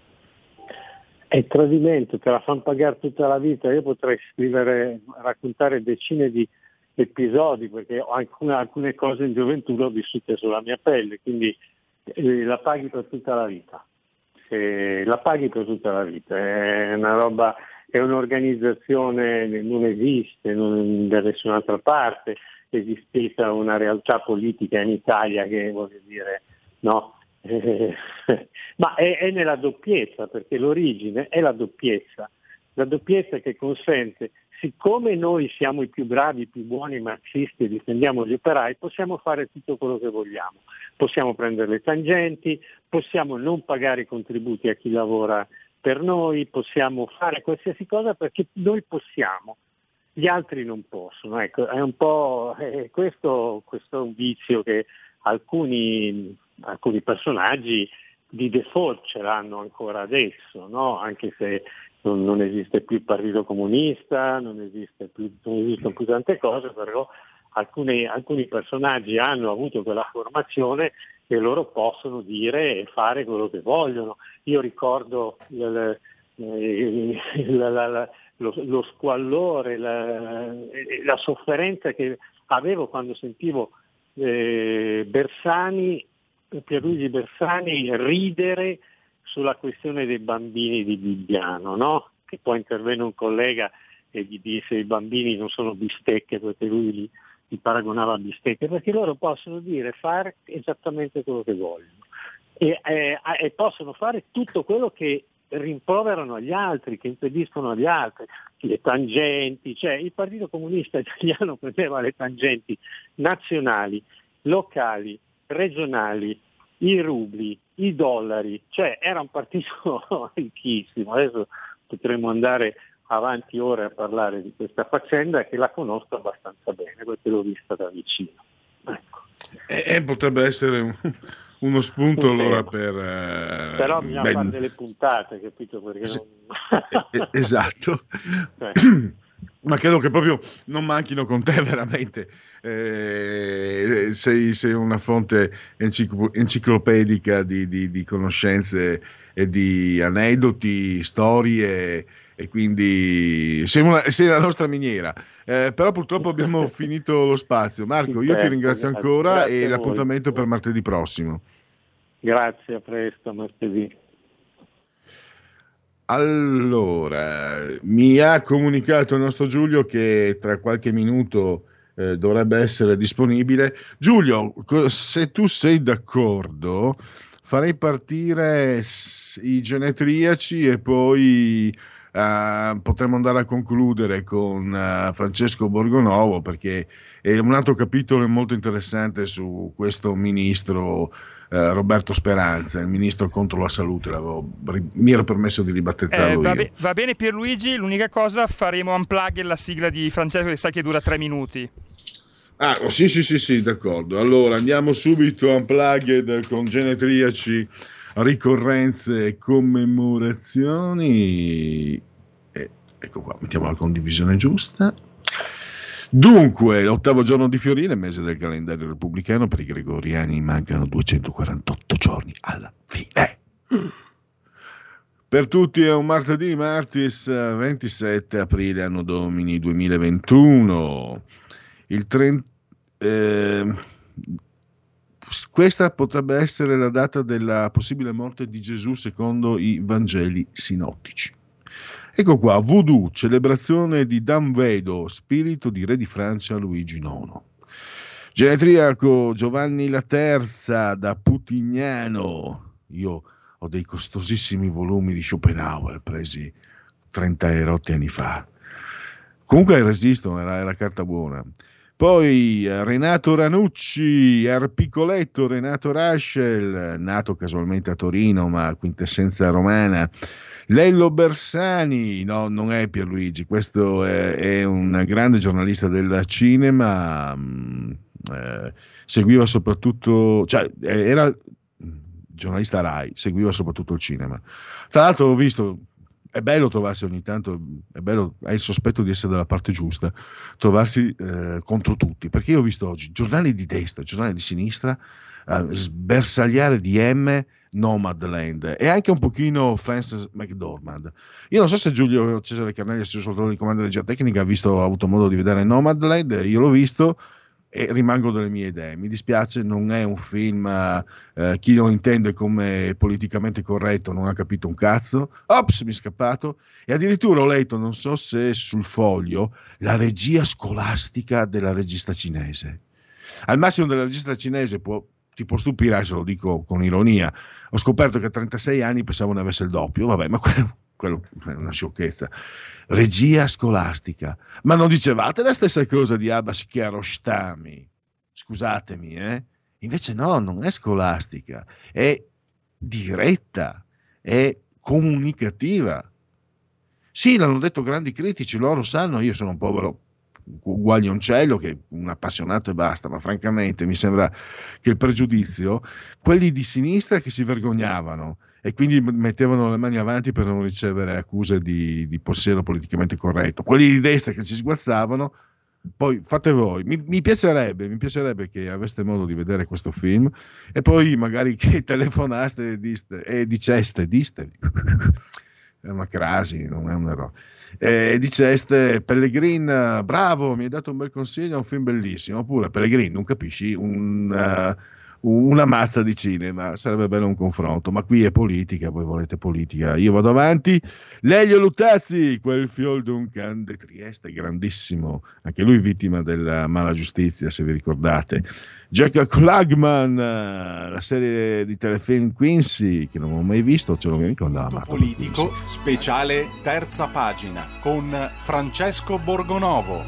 È tradimento, te la fanno pagare tutta la vita. Io potrei scrivere, raccontare decine di episodi, perché alcune, alcune cose in gioventù le ho vissute sulla mia pelle, quindi eh, la paghi per tutta la vita la paghi per tutta la vita, è una roba, è un'organizzazione, non esiste non, da nessun'altra parte, esistita una realtà politica in Italia che voglio dire, no, ma è, è, nella doppiezza, perché l'origine è la doppiezza, la doppiezza che consente, siccome noi siamo i più bravi, i più buoni marxisti e difendiamo gli operai, possiamo fare tutto quello che vogliamo. Possiamo prendere le tangenti, possiamo non pagare i contributi a chi lavora per noi, possiamo fare qualsiasi cosa perché noi possiamo gli altri non possono. Ecco, è un po' eh, questo, questo, è un vizio che alcuni, alcuni, personaggi di default ce l'hanno ancora adesso, no? anche se non, non, esiste più il Partito Comunista, non, più, non esistono più tante cose, però alcuni, alcuni personaggi hanno avuto quella formazione e loro possono dire e fare quello che vogliono. Io ricordo il, il, il, lo, lo squallore, la, la, sofferenza che avevo quando sentivo eh, Bersani, Pierluigi Bersani ridere sulla questione dei bambini di Bibbiano, no? che poi intervenne un collega e gli disse i bambini non sono bistecche perché lui li, li paragonava a bistecche, perché loro possono dire fare esattamente quello che vogliono e, eh, e possono fare tutto quello che rimproverano agli altri, che impediscono agli altri, le tangenti, cioè il Partito Comunista Italiano prendeva le tangenti nazionali, locali, regionali, i rubli, i dollari, cioè era un partito ricchissimo, adesso potremmo andare avanti ore a parlare di questa faccenda che la conosco abbastanza bene perché l'ho vista da vicino. Ecco. E, e potrebbe essere un, uno spunto allora per... Eh, Però bisogna beh, fare delle puntate, capito? Perché non... esatto. Cioè. Ma credo che proprio non manchino con te veramente. Eh, sei, sei, una fonte enciclo- enciclopedica di, di, di, conoscenze e di aneddoti, storie e quindi sei, una, sei la nostra miniera. Eh, però purtroppo abbiamo finito lo spazio. Marco, io ti ringrazio ancora e l'appuntamento per martedì prossimo. Grazie, a presto, martedì. Allora, mi ha comunicato il nostro Giulio che tra qualche minuto eh, dovrebbe essere disponibile. Giulio, se tu sei d'accordo, farei partire i genetriaci e poi Uh, potremmo andare a concludere con uh, Francesco Borgonovo perché è un altro capitolo molto interessante su questo ministro uh, Roberto Speranza, il ministro contro la salute. mi ero permesso di ribattezzarlo. Eh, va, be- va, bene Pierluigi, l'unica cosa faremo unplug la sigla di Francesco che sai che dura tre minuti. Ah, oh, sì, sì, sì, sì, d'accordo. Allora andiamo subito a unplugged con genetriaci ricorrenze e commemorazioni. Eh, ecco qua, mettiamo la condivisione giusta. Dunque, l'ottavo giorno di Fiorile, mese del calendario repubblicano, per i gregoriani mancano 248 giorni alla fine. Per tutti è un martedì, martis 27 aprile, anno domini 2021. Il 30... Eh, questa potrebbe essere la data della possibile morte di Gesù secondo i Vangeli sinottici. Ecco qua, Voodoo, celebrazione di Danvedo, spirito di re di Francia Luigi IX. Genetriaco Giovanni Terza da Putignano. Io ho dei costosissimi volumi di Schopenhauer presi 30 erotti anni fa. Comunque resistono, era, era carta buona. Poi eh, Renato Ranucci, Arpicoletto, Renato Raschel, nato casualmente a Torino ma quintessenza romana. Lello Bersani, no, non è Pierluigi, questo è, è un grande giornalista del cinema, mm, eh, seguiva soprattutto, cioè era giornalista RAI, seguiva soprattutto il cinema. Tra l'altro ho visto è bello trovarsi ogni tanto, è bello, hai il sospetto di essere dalla parte giusta, trovarsi eh, contro tutti, perché io ho visto oggi giornali di destra, giornali di sinistra, eh, sbersagliare di M Nomadland e anche un pochino Francis McDormand. Io non so se Giulio Cesare Carnelli, assessore di comando di regia tecnica, ha, visto, ha avuto modo di vedere Nomadland, io l'ho visto, e rimango delle mie idee. Mi dispiace, non è un film, eh, chi lo intende come politicamente corretto non ha capito un cazzo. Ops, mi è scappato. E addirittura ho letto, non so se sul foglio, la regia scolastica della regista cinese. Al massimo della regista cinese può, ti può stupire, se lo dico con ironia. Ho scoperto che a 36 anni pensavo ne avesse il doppio, vabbè, ma quello quello è una sciocchezza. Regia scolastica. Ma non dicevate la stessa cosa di Abbas Kiarostami? Scusatemi, eh? Invece no, non è scolastica, è diretta, è comunicativa. Sì, l'hanno detto grandi critici, loro sanno, io sono un povero guaglioncello che un appassionato e basta, ma francamente mi sembra che il pregiudizio, quelli di sinistra che si vergognavano e quindi mettevano le mani avanti per non ricevere accuse di, di pensiero politicamente corretto, quelli di destra che ci sguazzavano, poi fate voi, mi, mi, piacerebbe, mi piacerebbe che aveste modo di vedere questo film e poi magari che telefonaste e, diste, e diceste, diste, è una crasi, non è un errore. E diceste Pellegrin, bravo, mi hai dato un bel consiglio, è un film bellissimo. Oppure Pellegrin, non capisci, un, uh, una mazza di cinema, sarebbe bello un confronto, ma qui è politica, voi volete politica, io vado avanti. Lelio Luttazzi, quel fiol d'un can de Trieste, grandissimo, anche lui vittima della mala giustizia, se vi ricordate. Jack Klagman, la serie di telefilm Quincy, che non ho mai visto, ce l'ho ricordato. Politico, speciale terza pagina, con Francesco Borgonovo.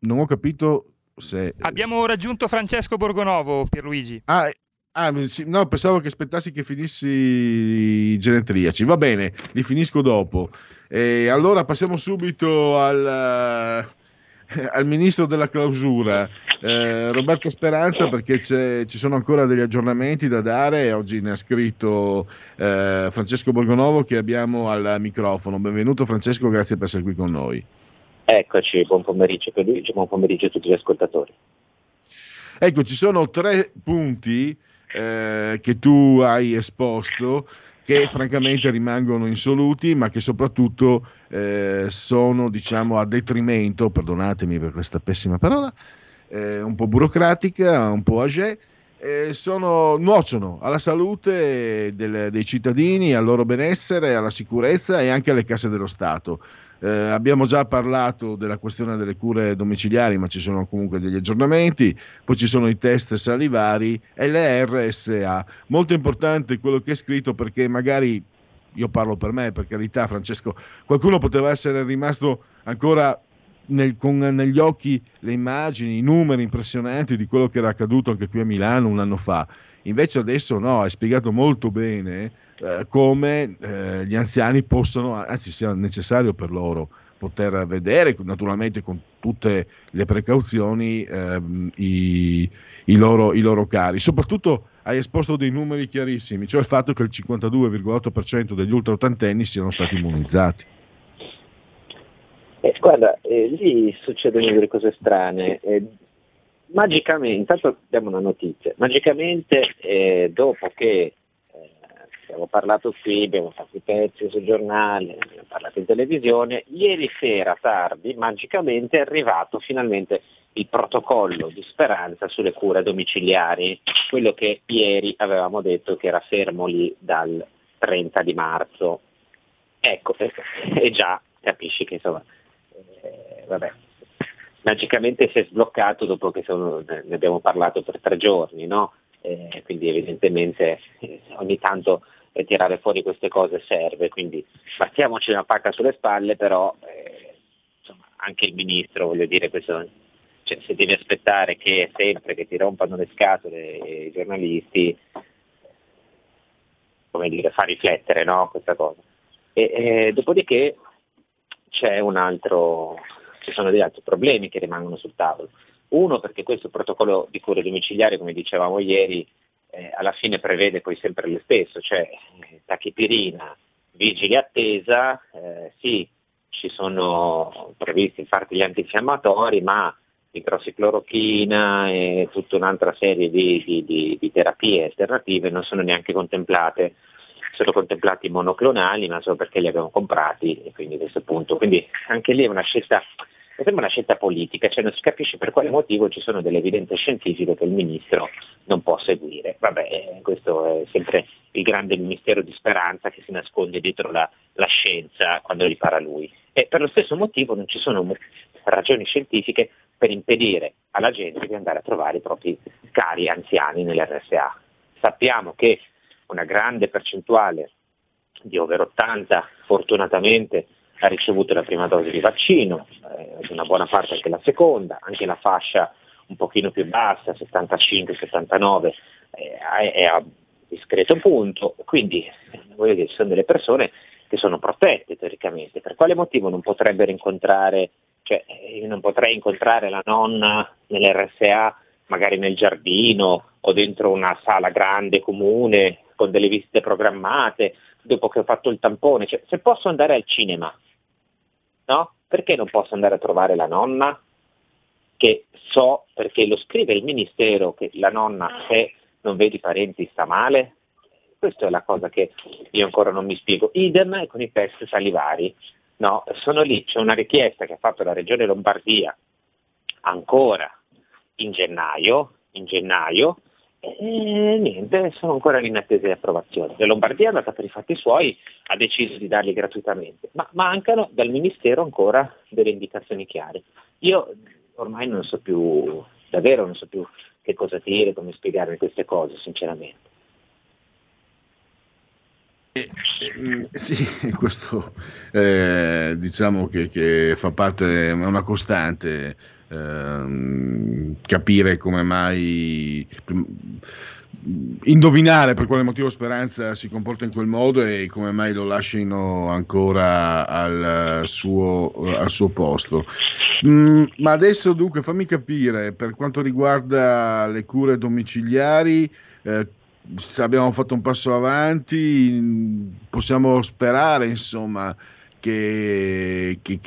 Non ho capito se... Abbiamo raggiunto Francesco Borgonovo, Pierluigi. Ah, ah no, pensavo che aspettassi che finissi i genetriaci. Va bene, li finisco dopo. E allora passiamo subito al, uh, al ministro della clausura, eh, Roberto Speranza, perché ci sono ancora degli aggiornamenti da dare. Oggi ne ha scritto eh, Francesco Borgonovo che abbiamo al microfono. Benvenuto Francesco, grazie per essere qui con noi. Eccoci, buon pomeriggio per Luigi, buon pomeriggio a tutti gli ascoltatori. Ecco, ci sono tre punti eh, che tu hai esposto che francamente rimangono insoluti, ma che soprattutto eh, sono, diciamo, a detrimento, perdonatemi per questa pessima parola, eh, un po' burocratica, un po' age, eh, sono, nuociono alla salute del, dei cittadini, al loro benessere, alla sicurezza e anche alle casse dello Stato. Eh, abbiamo già parlato della questione delle cure domiciliari, ma ci sono comunque degli aggiornamenti, poi ci sono i test salivari e le RSA. Molto importante quello che è scritto perché magari, io parlo per me, per carità Francesco, qualcuno poteva essere rimasto ancora nel, con negli occhi le immagini, i numeri impressionanti di quello che era accaduto anche qui a Milano un anno fa. Invece adesso no, hai spiegato molto bene eh, come eh, gli anziani possono, anzi sia necessario per loro poter vedere, naturalmente con tutte le precauzioni, ehm, i, i, loro, i loro cari. Soprattutto hai esposto dei numeri chiarissimi, cioè il fatto che il 52,8% degli ultraottantenni siano stati immunizzati. Eh, guarda, eh, lì succedono delle cose strane. Eh, magicamente, intanto abbiamo una notizia, magicamente eh, dopo che abbiamo parlato qui, abbiamo fatto i pezzi sul giornale, abbiamo parlato in televisione, ieri sera tardi magicamente è arrivato finalmente il protocollo di speranza sulle cure domiciliari, quello che ieri avevamo detto che era fermo lì dal 30 di marzo. Ecco, e già capisci che insomma, eh, vabbè, magicamente si è sbloccato dopo che sono, ne abbiamo parlato per tre giorni, no? Eh, quindi evidentemente eh, ogni tanto eh, tirare fuori queste cose serve, quindi battiamoci una pacca sulle spalle, però eh, insomma, anche il ministro, voglio dire, questo, cioè, se devi aspettare che sempre che ti rompano le scatole i giornalisti, come dire, fa riflettere no, questa cosa. E, e, dopodiché c'è un altro, ci sono degli altri problemi che rimangono sul tavolo. Uno perché questo protocollo di cure domiciliari, come dicevamo ieri, eh, alla fine prevede poi sempre lo stesso, cioè eh, tachipirina, vigili attesa, eh, sì, ci sono previsti infatti gli antinfiammatori, ma idrossiclorochina e tutta un'altra serie di, di, di, di terapie alternative non sono neanche contemplate sono contemplati monoclonali, ma solo perché li abbiamo comprati e quindi a questo punto. Quindi anche lì è una scelta sembra una scelta politica, cioè non si capisce per quale motivo ci sono delle evidenze scientifiche che il ministro non può seguire. Vabbè, questo è sempre il grande ministero di speranza che si nasconde dietro la, la scienza quando gli parla lui. E per lo stesso motivo non ci sono ragioni scientifiche per impedire alla gente di andare a trovare i propri cari anziani nell'RSA. Sappiamo che una grande percentuale di over 80 fortunatamente ha ricevuto la prima dose di vaccino, eh, una buona parte anche la seconda, anche la fascia un pochino più bassa, 75-79, eh, è a discreto punto, quindi voglio dire, sono delle persone che sono protette teoricamente, per quale motivo non potrebbero incontrare, cioè io non potrei incontrare la nonna nell'RSA magari nel giardino o dentro una sala grande comune con delle visite programmate, dopo che ho fatto il tampone, cioè, se posso andare al cinema, no? Perché non posso andare a trovare la nonna? Che so, perché lo scrive il ministero, che la nonna se non vedi parenti sta male? Questa è la cosa che io ancora non mi spiego. Idem con i test salivari. No, sono lì, c'è una richiesta che ha fatto la Regione Lombardia ancora in gennaio, in gennaio e niente, sono ancora in attesa di approvazione. La Lombardia è andata per i fatti suoi, ha deciso di darli gratuitamente, ma mancano dal Ministero ancora delle indicazioni chiare. Io ormai non so più, davvero non so più che cosa dire, come spiegare queste cose, sinceramente. Eh, sì, questo eh, diciamo che, che, fa parte, è una costante ehm, capire come mai indovinare per quale motivo Speranza si comporta in quel modo e come mai lo lasciano ancora al suo, al suo posto. Mm, ma adesso dunque fammi capire per quanto riguarda le cure domiciliari. Eh, abbiamo fatto un passo avanti, possiamo sperare insomma che, che,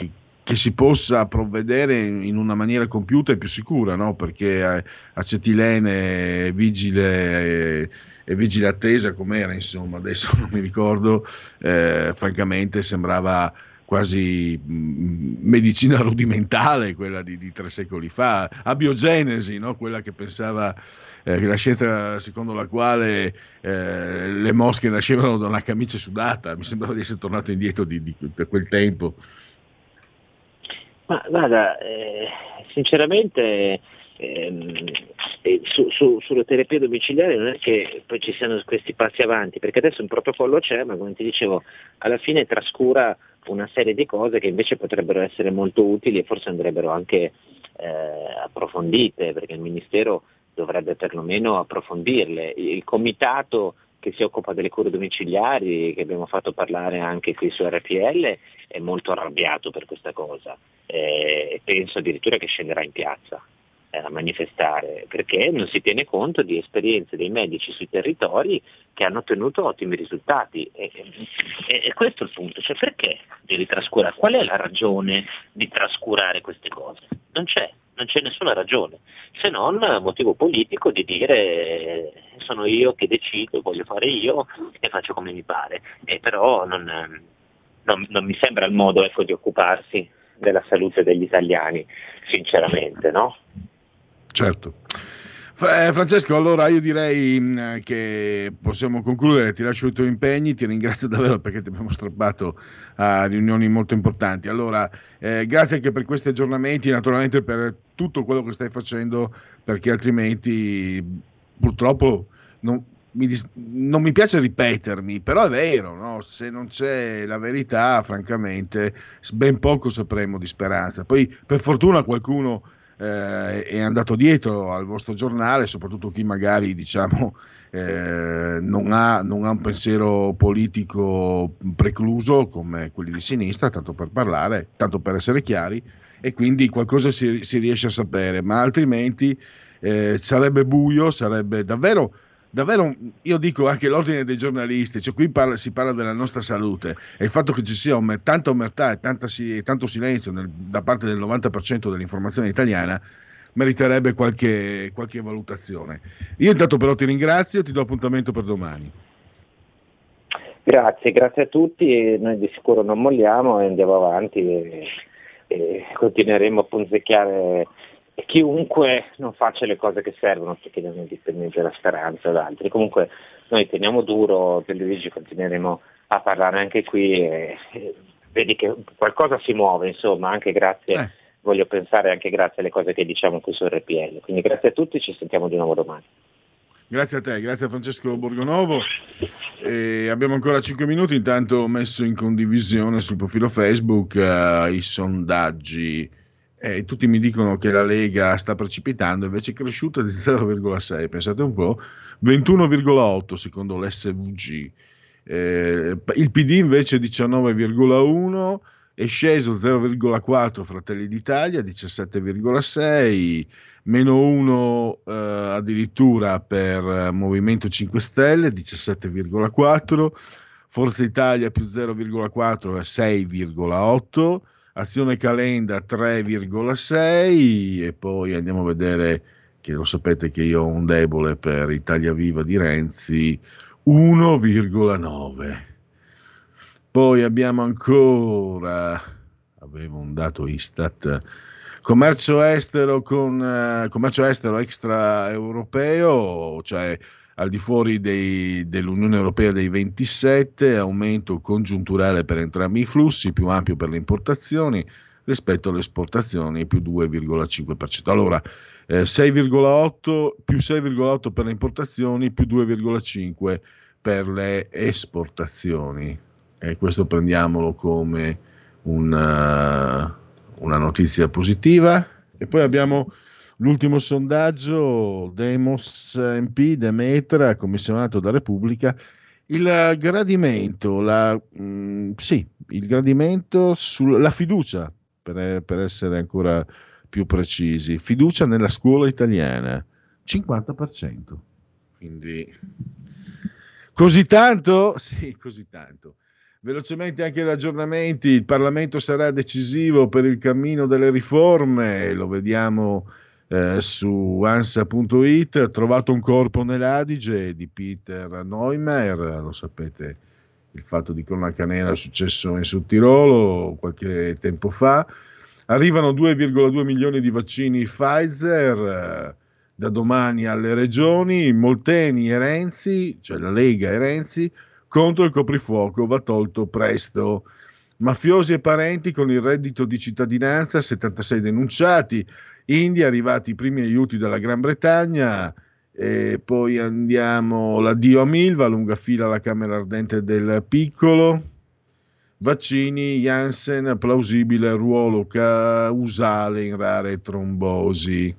che si possa provvedere in una maniera compiuta e più sicura, no? perché eh, acetilene vigile e vigile attesa com'era, insomma, adesso non mi ricordo, eh, francamente sembrava quasi mh, medicina rudimentale, quella di, di, tre secoli fa, abiogenesi, no? quella che pensava, eh, la scienza secondo la quale eh, le mosche nascevano da una camicia sudata, mi sembrava di essere tornato indietro di, di, di quel tempo. Ma guarda, eh, sinceramente ehm, eh, su, su, sulle terapie domiciliari non è che poi ci siano questi passi avanti, perché adesso un protocollo c'è, ma come ti dicevo, alla fine trascura una serie di cose che invece potrebbero essere molto utili e forse andrebbero anche eh, approfondite, perché il Ministero dovrebbe perlomeno approfondirle. Il comitato che si occupa delle cure domiciliari, che abbiamo fatto parlare anche qui su RPL, è molto arrabbiato per questa cosa eh, e penso addirittura che scenderà in piazza eh, a manifestare, perché non si tiene conto di esperienze dei medici sui territori che hanno ottenuto ottimi risultati. E, e, e questo è il punto, cioè perché devi trascurare? Qual è la ragione di trascurare queste cose? Non c'è non c'è nessuna ragione, se non motivo politico di dire eh, sono io che decido, voglio fare io e faccio come mi pare, e però non, non, non mi sembra il modo ecco, di occuparsi della salute degli italiani, sinceramente, no? Certo. Eh, Francesco, allora io direi mm, che possiamo concludere, ti lascio i tuoi impegni, ti ringrazio davvero perché ti abbiamo strappato a riunioni molto importanti. Allora, eh, grazie anche per questi aggiornamenti, naturalmente per tutto quello che stai facendo, perché altrimenti purtroppo non mi, dis- non mi piace ripetermi, però è vero, no? se non c'è la verità, francamente, ben poco sapremo di speranza. Poi per fortuna qualcuno eh, è andato dietro al vostro giornale, soprattutto chi magari diciamo, eh, non, ha, non, ha, un pensiero politico precluso come quelli di sinistra, tanto per parlare, tanto per essere chiari, e quindi qualcosa si, si riesce a sapere, ma altrimenti eh, sarebbe buio, sarebbe davvero davvero io dico anche l'ordine dei giornalisti, cioè qui parla, si parla della nostra salute e il fatto che ci sia tanta omertà e, tanta, tanto silenzio nel, da parte del 90% dell'informazione italiana meriterebbe qualche, qualche valutazione. Io intanto però ti ringrazio e ti do appuntamento per domani. Grazie, grazie a tutti, noi di sicuro non molliamo e andiamo avanti e, e continueremo a punzecchiare chiunque non faccia le cose che servono perché non è dipendente dalla speranza da altri. Comunque noi teniamo duro, per Luigi continueremo a parlare anche qui e, e vedi che qualcosa si muove, insomma, anche grazie, eh. voglio pensare anche grazie alle cose che diciamo qui su RPL. Quindi grazie a tutti, ci sentiamo di nuovo domani. Grazie a te, grazie a Francesco Borgonovo. E abbiamo ancora 5 minuti, intanto ho messo in condivisione sul profilo Facebook uh, i sondaggi. E tutti mi dicono che la Lega sta precipitando, invece è cresciuta di 0,6, pensate un po', 21,8 secondo l'SVG. Eh, il PD invece 19,1 è sceso 0,4 Fratelli d'Italia 17,6 meno 1 eh, addirittura per eh, Movimento 5 Stelle 17,4 Forza Italia più 0,4 è 6,8 Azione Calenda 3,6 e poi andiamo a vedere che lo sapete che io ho un debole per Italia Viva di Renzi 1,9. Poi abbiamo ancora, avevo un dato Istat, commercio estero con eh, commercio estero extraeuropeo, cioè al di fuori dei, dell'Unione Europea dei 27, aumento congiunturale per entrambi i flussi, più ampio per le importazioni rispetto alle esportazioni, più 2,5%. Allora, eh, 6,8 più 6,8 per le importazioni, più 2,5 per le esportazioni. E questo prendiamolo come una, una notizia positiva. E poi abbiamo l'ultimo sondaggio Demos MP, Demetra, commissionato da Repubblica. Il gradimento, la, mh, mm, sì, il gradimento sulla fiducia, per, per essere ancora più precisi, fiducia nella scuola italiana, 50%. Quindi così tanto? Sì, così tanto. Velocemente anche gli aggiornamenti, il Parlamento sarà decisivo per il cammino delle riforme, lo vediamo eh, su ansa.it, trovato un corpo nell'Adige di Peter Neumayer, lo sapete il fatto di cronaca nera è successo in Sud Tirolo qualche tempo fa, Arrivano 2,2 milioni di vaccini Pfizer eh, da domani alle regioni. Molteni e Renzi, cioè la Lega e Renzi, contro il coprifuoco va tolto presto. Mafiosi e parenti con il reddito di cittadinanza, 76 denunciati. India, arrivati i primi aiuti dalla Gran Bretagna. E poi andiamo l'addio a Milva, lunga fila alla Camera Ardente del Piccolo. Vaccini, Janssen, plausibile ruolo causale in rare trombosi.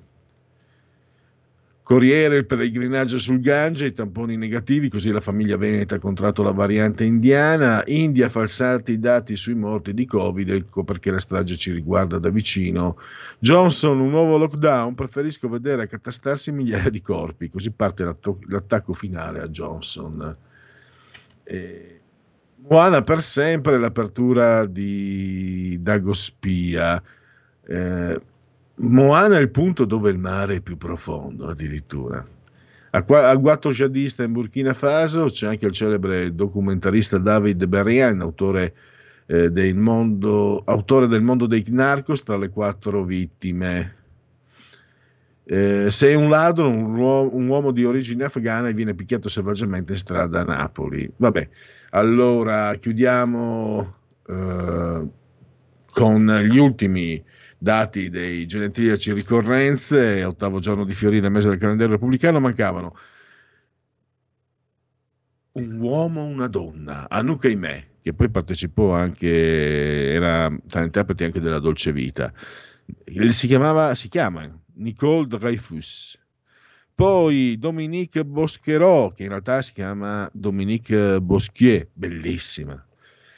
Corriere, il pellegrinaggio sul Gange, i tamponi negativi, così la famiglia Veneta ha contratto la variante indiana. India falsati i dati sui morti di Covid, ecco perché la strage ci riguarda da vicino. Johnson, un nuovo lockdown, preferisco vedere accatastarsi migliaia di corpi, così parte l'attacco finale a Johnson. E Moana per sempre l'apertura di Dagospia. Eh, Moana è il punto dove il mare è più profondo, addirittura. A, Guato Jadista in Burkina Faso c'è anche il celebre documentarista David Berrien, autore, eh, del mondo, autore del mondo dei narcos, tra le quattro vittime eh, sei un ladro, un, uomo, un uomo di origine afghana e viene picchiato selvaggiamente in strada a Napoli. Vabbè, allora chiudiamo eh, con gli ultimi dati dei genetriaci ricorrenze, ottavo giorno di fiorire, mese del calendario repubblicano, mancavano un uomo, una donna, Anuka Ime, che poi partecipò anche, era tra gli interpreti anche della Dolce Vita. Si chiamava, si chiama Nicole Dreyfus. Poi Dominique Boscherot, che in realtà si chiama Dominique Bosquier, bellissima.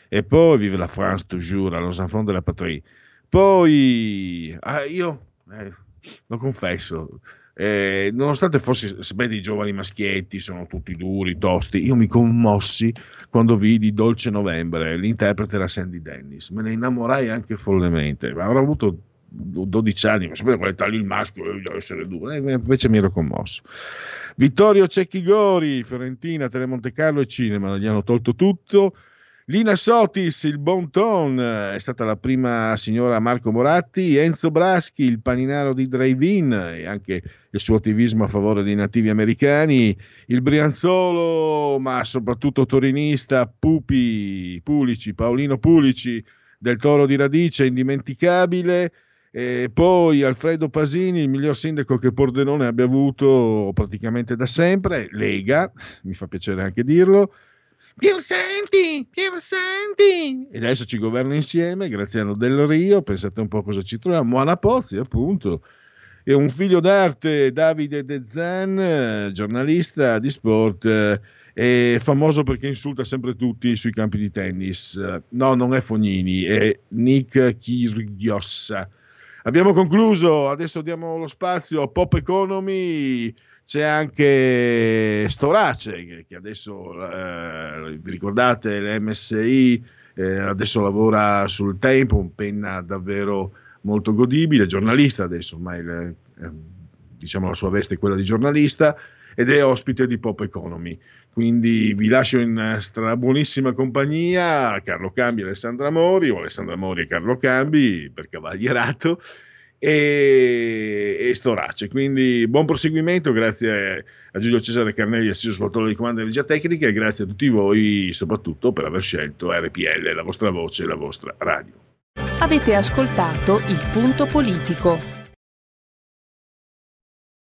E poi Vive la France toujours, a Los Enfants de la Patrie. Poi, ah, io, eh, lo confesso, eh, nonostante fosse, sapete, i giovani maschietti sono tutti duri, tosti, io mi commossi quando vidi Dolce Novembre, l'interprete era Sandy Dennis, me ne innamorai anche follemente, avrò avuto 12 anni, ma sapete quale taglio il maschio deve essere duro, e invece mi ero commosso. Vittorio Cecchigori, Fiorentina, Telemonte Carlo e Cinema, gli hanno tolto tutto. Lina Sotis, il Bon Ton, è stata la prima signora Marco Moratti, Enzo Braschi, il paninaro di Drive-In e anche il suo attivismo a favore dei nativi americani, il Brianzolo, ma soprattutto torinista Pupi, Pulici, Paolino Pulici, del Toro di Radice, indimenticabile, E poi Alfredo Pasini, il miglior sindaco che Pordenone abbia avuto praticamente da sempre, Lega, mi fa piacere anche dirlo. Pier Senti, Pier Senti! E adesso ci governa insieme, Graziano Del Rio, pensate un po' cosa ci troviamo, Moana Pozzi appunto, e un figlio d'arte, Davide De Zan, giornalista di sport, eh, è famoso perché insulta sempre tutti sui campi di tennis. No, non è Fognini, è Nick Kyrgios. Abbiamo concluso, adesso diamo lo spazio a Pop Economy c'è anche Storace che adesso eh, vi ricordate l'MSI eh, adesso lavora sul tempo un penna davvero molto godibile giornalista adesso ormai eh, diciamo la sua veste è quella di giornalista ed è ospite di Pop Economy. Quindi vi lascio in stra buonissima compagnia Carlo Cambi e Alessandra Mori o Alessandra Mori e Carlo Cambi per cavalierato e, e Storace. Quindi buon proseguimento, grazie a Giulio Cesare Carnelli, assiso ascoltatore di comando di regia tecnica e grazie a tutti voi soprattutto per aver scelto RPL, la vostra voce e la vostra radio. Avete ascoltato il punto politico.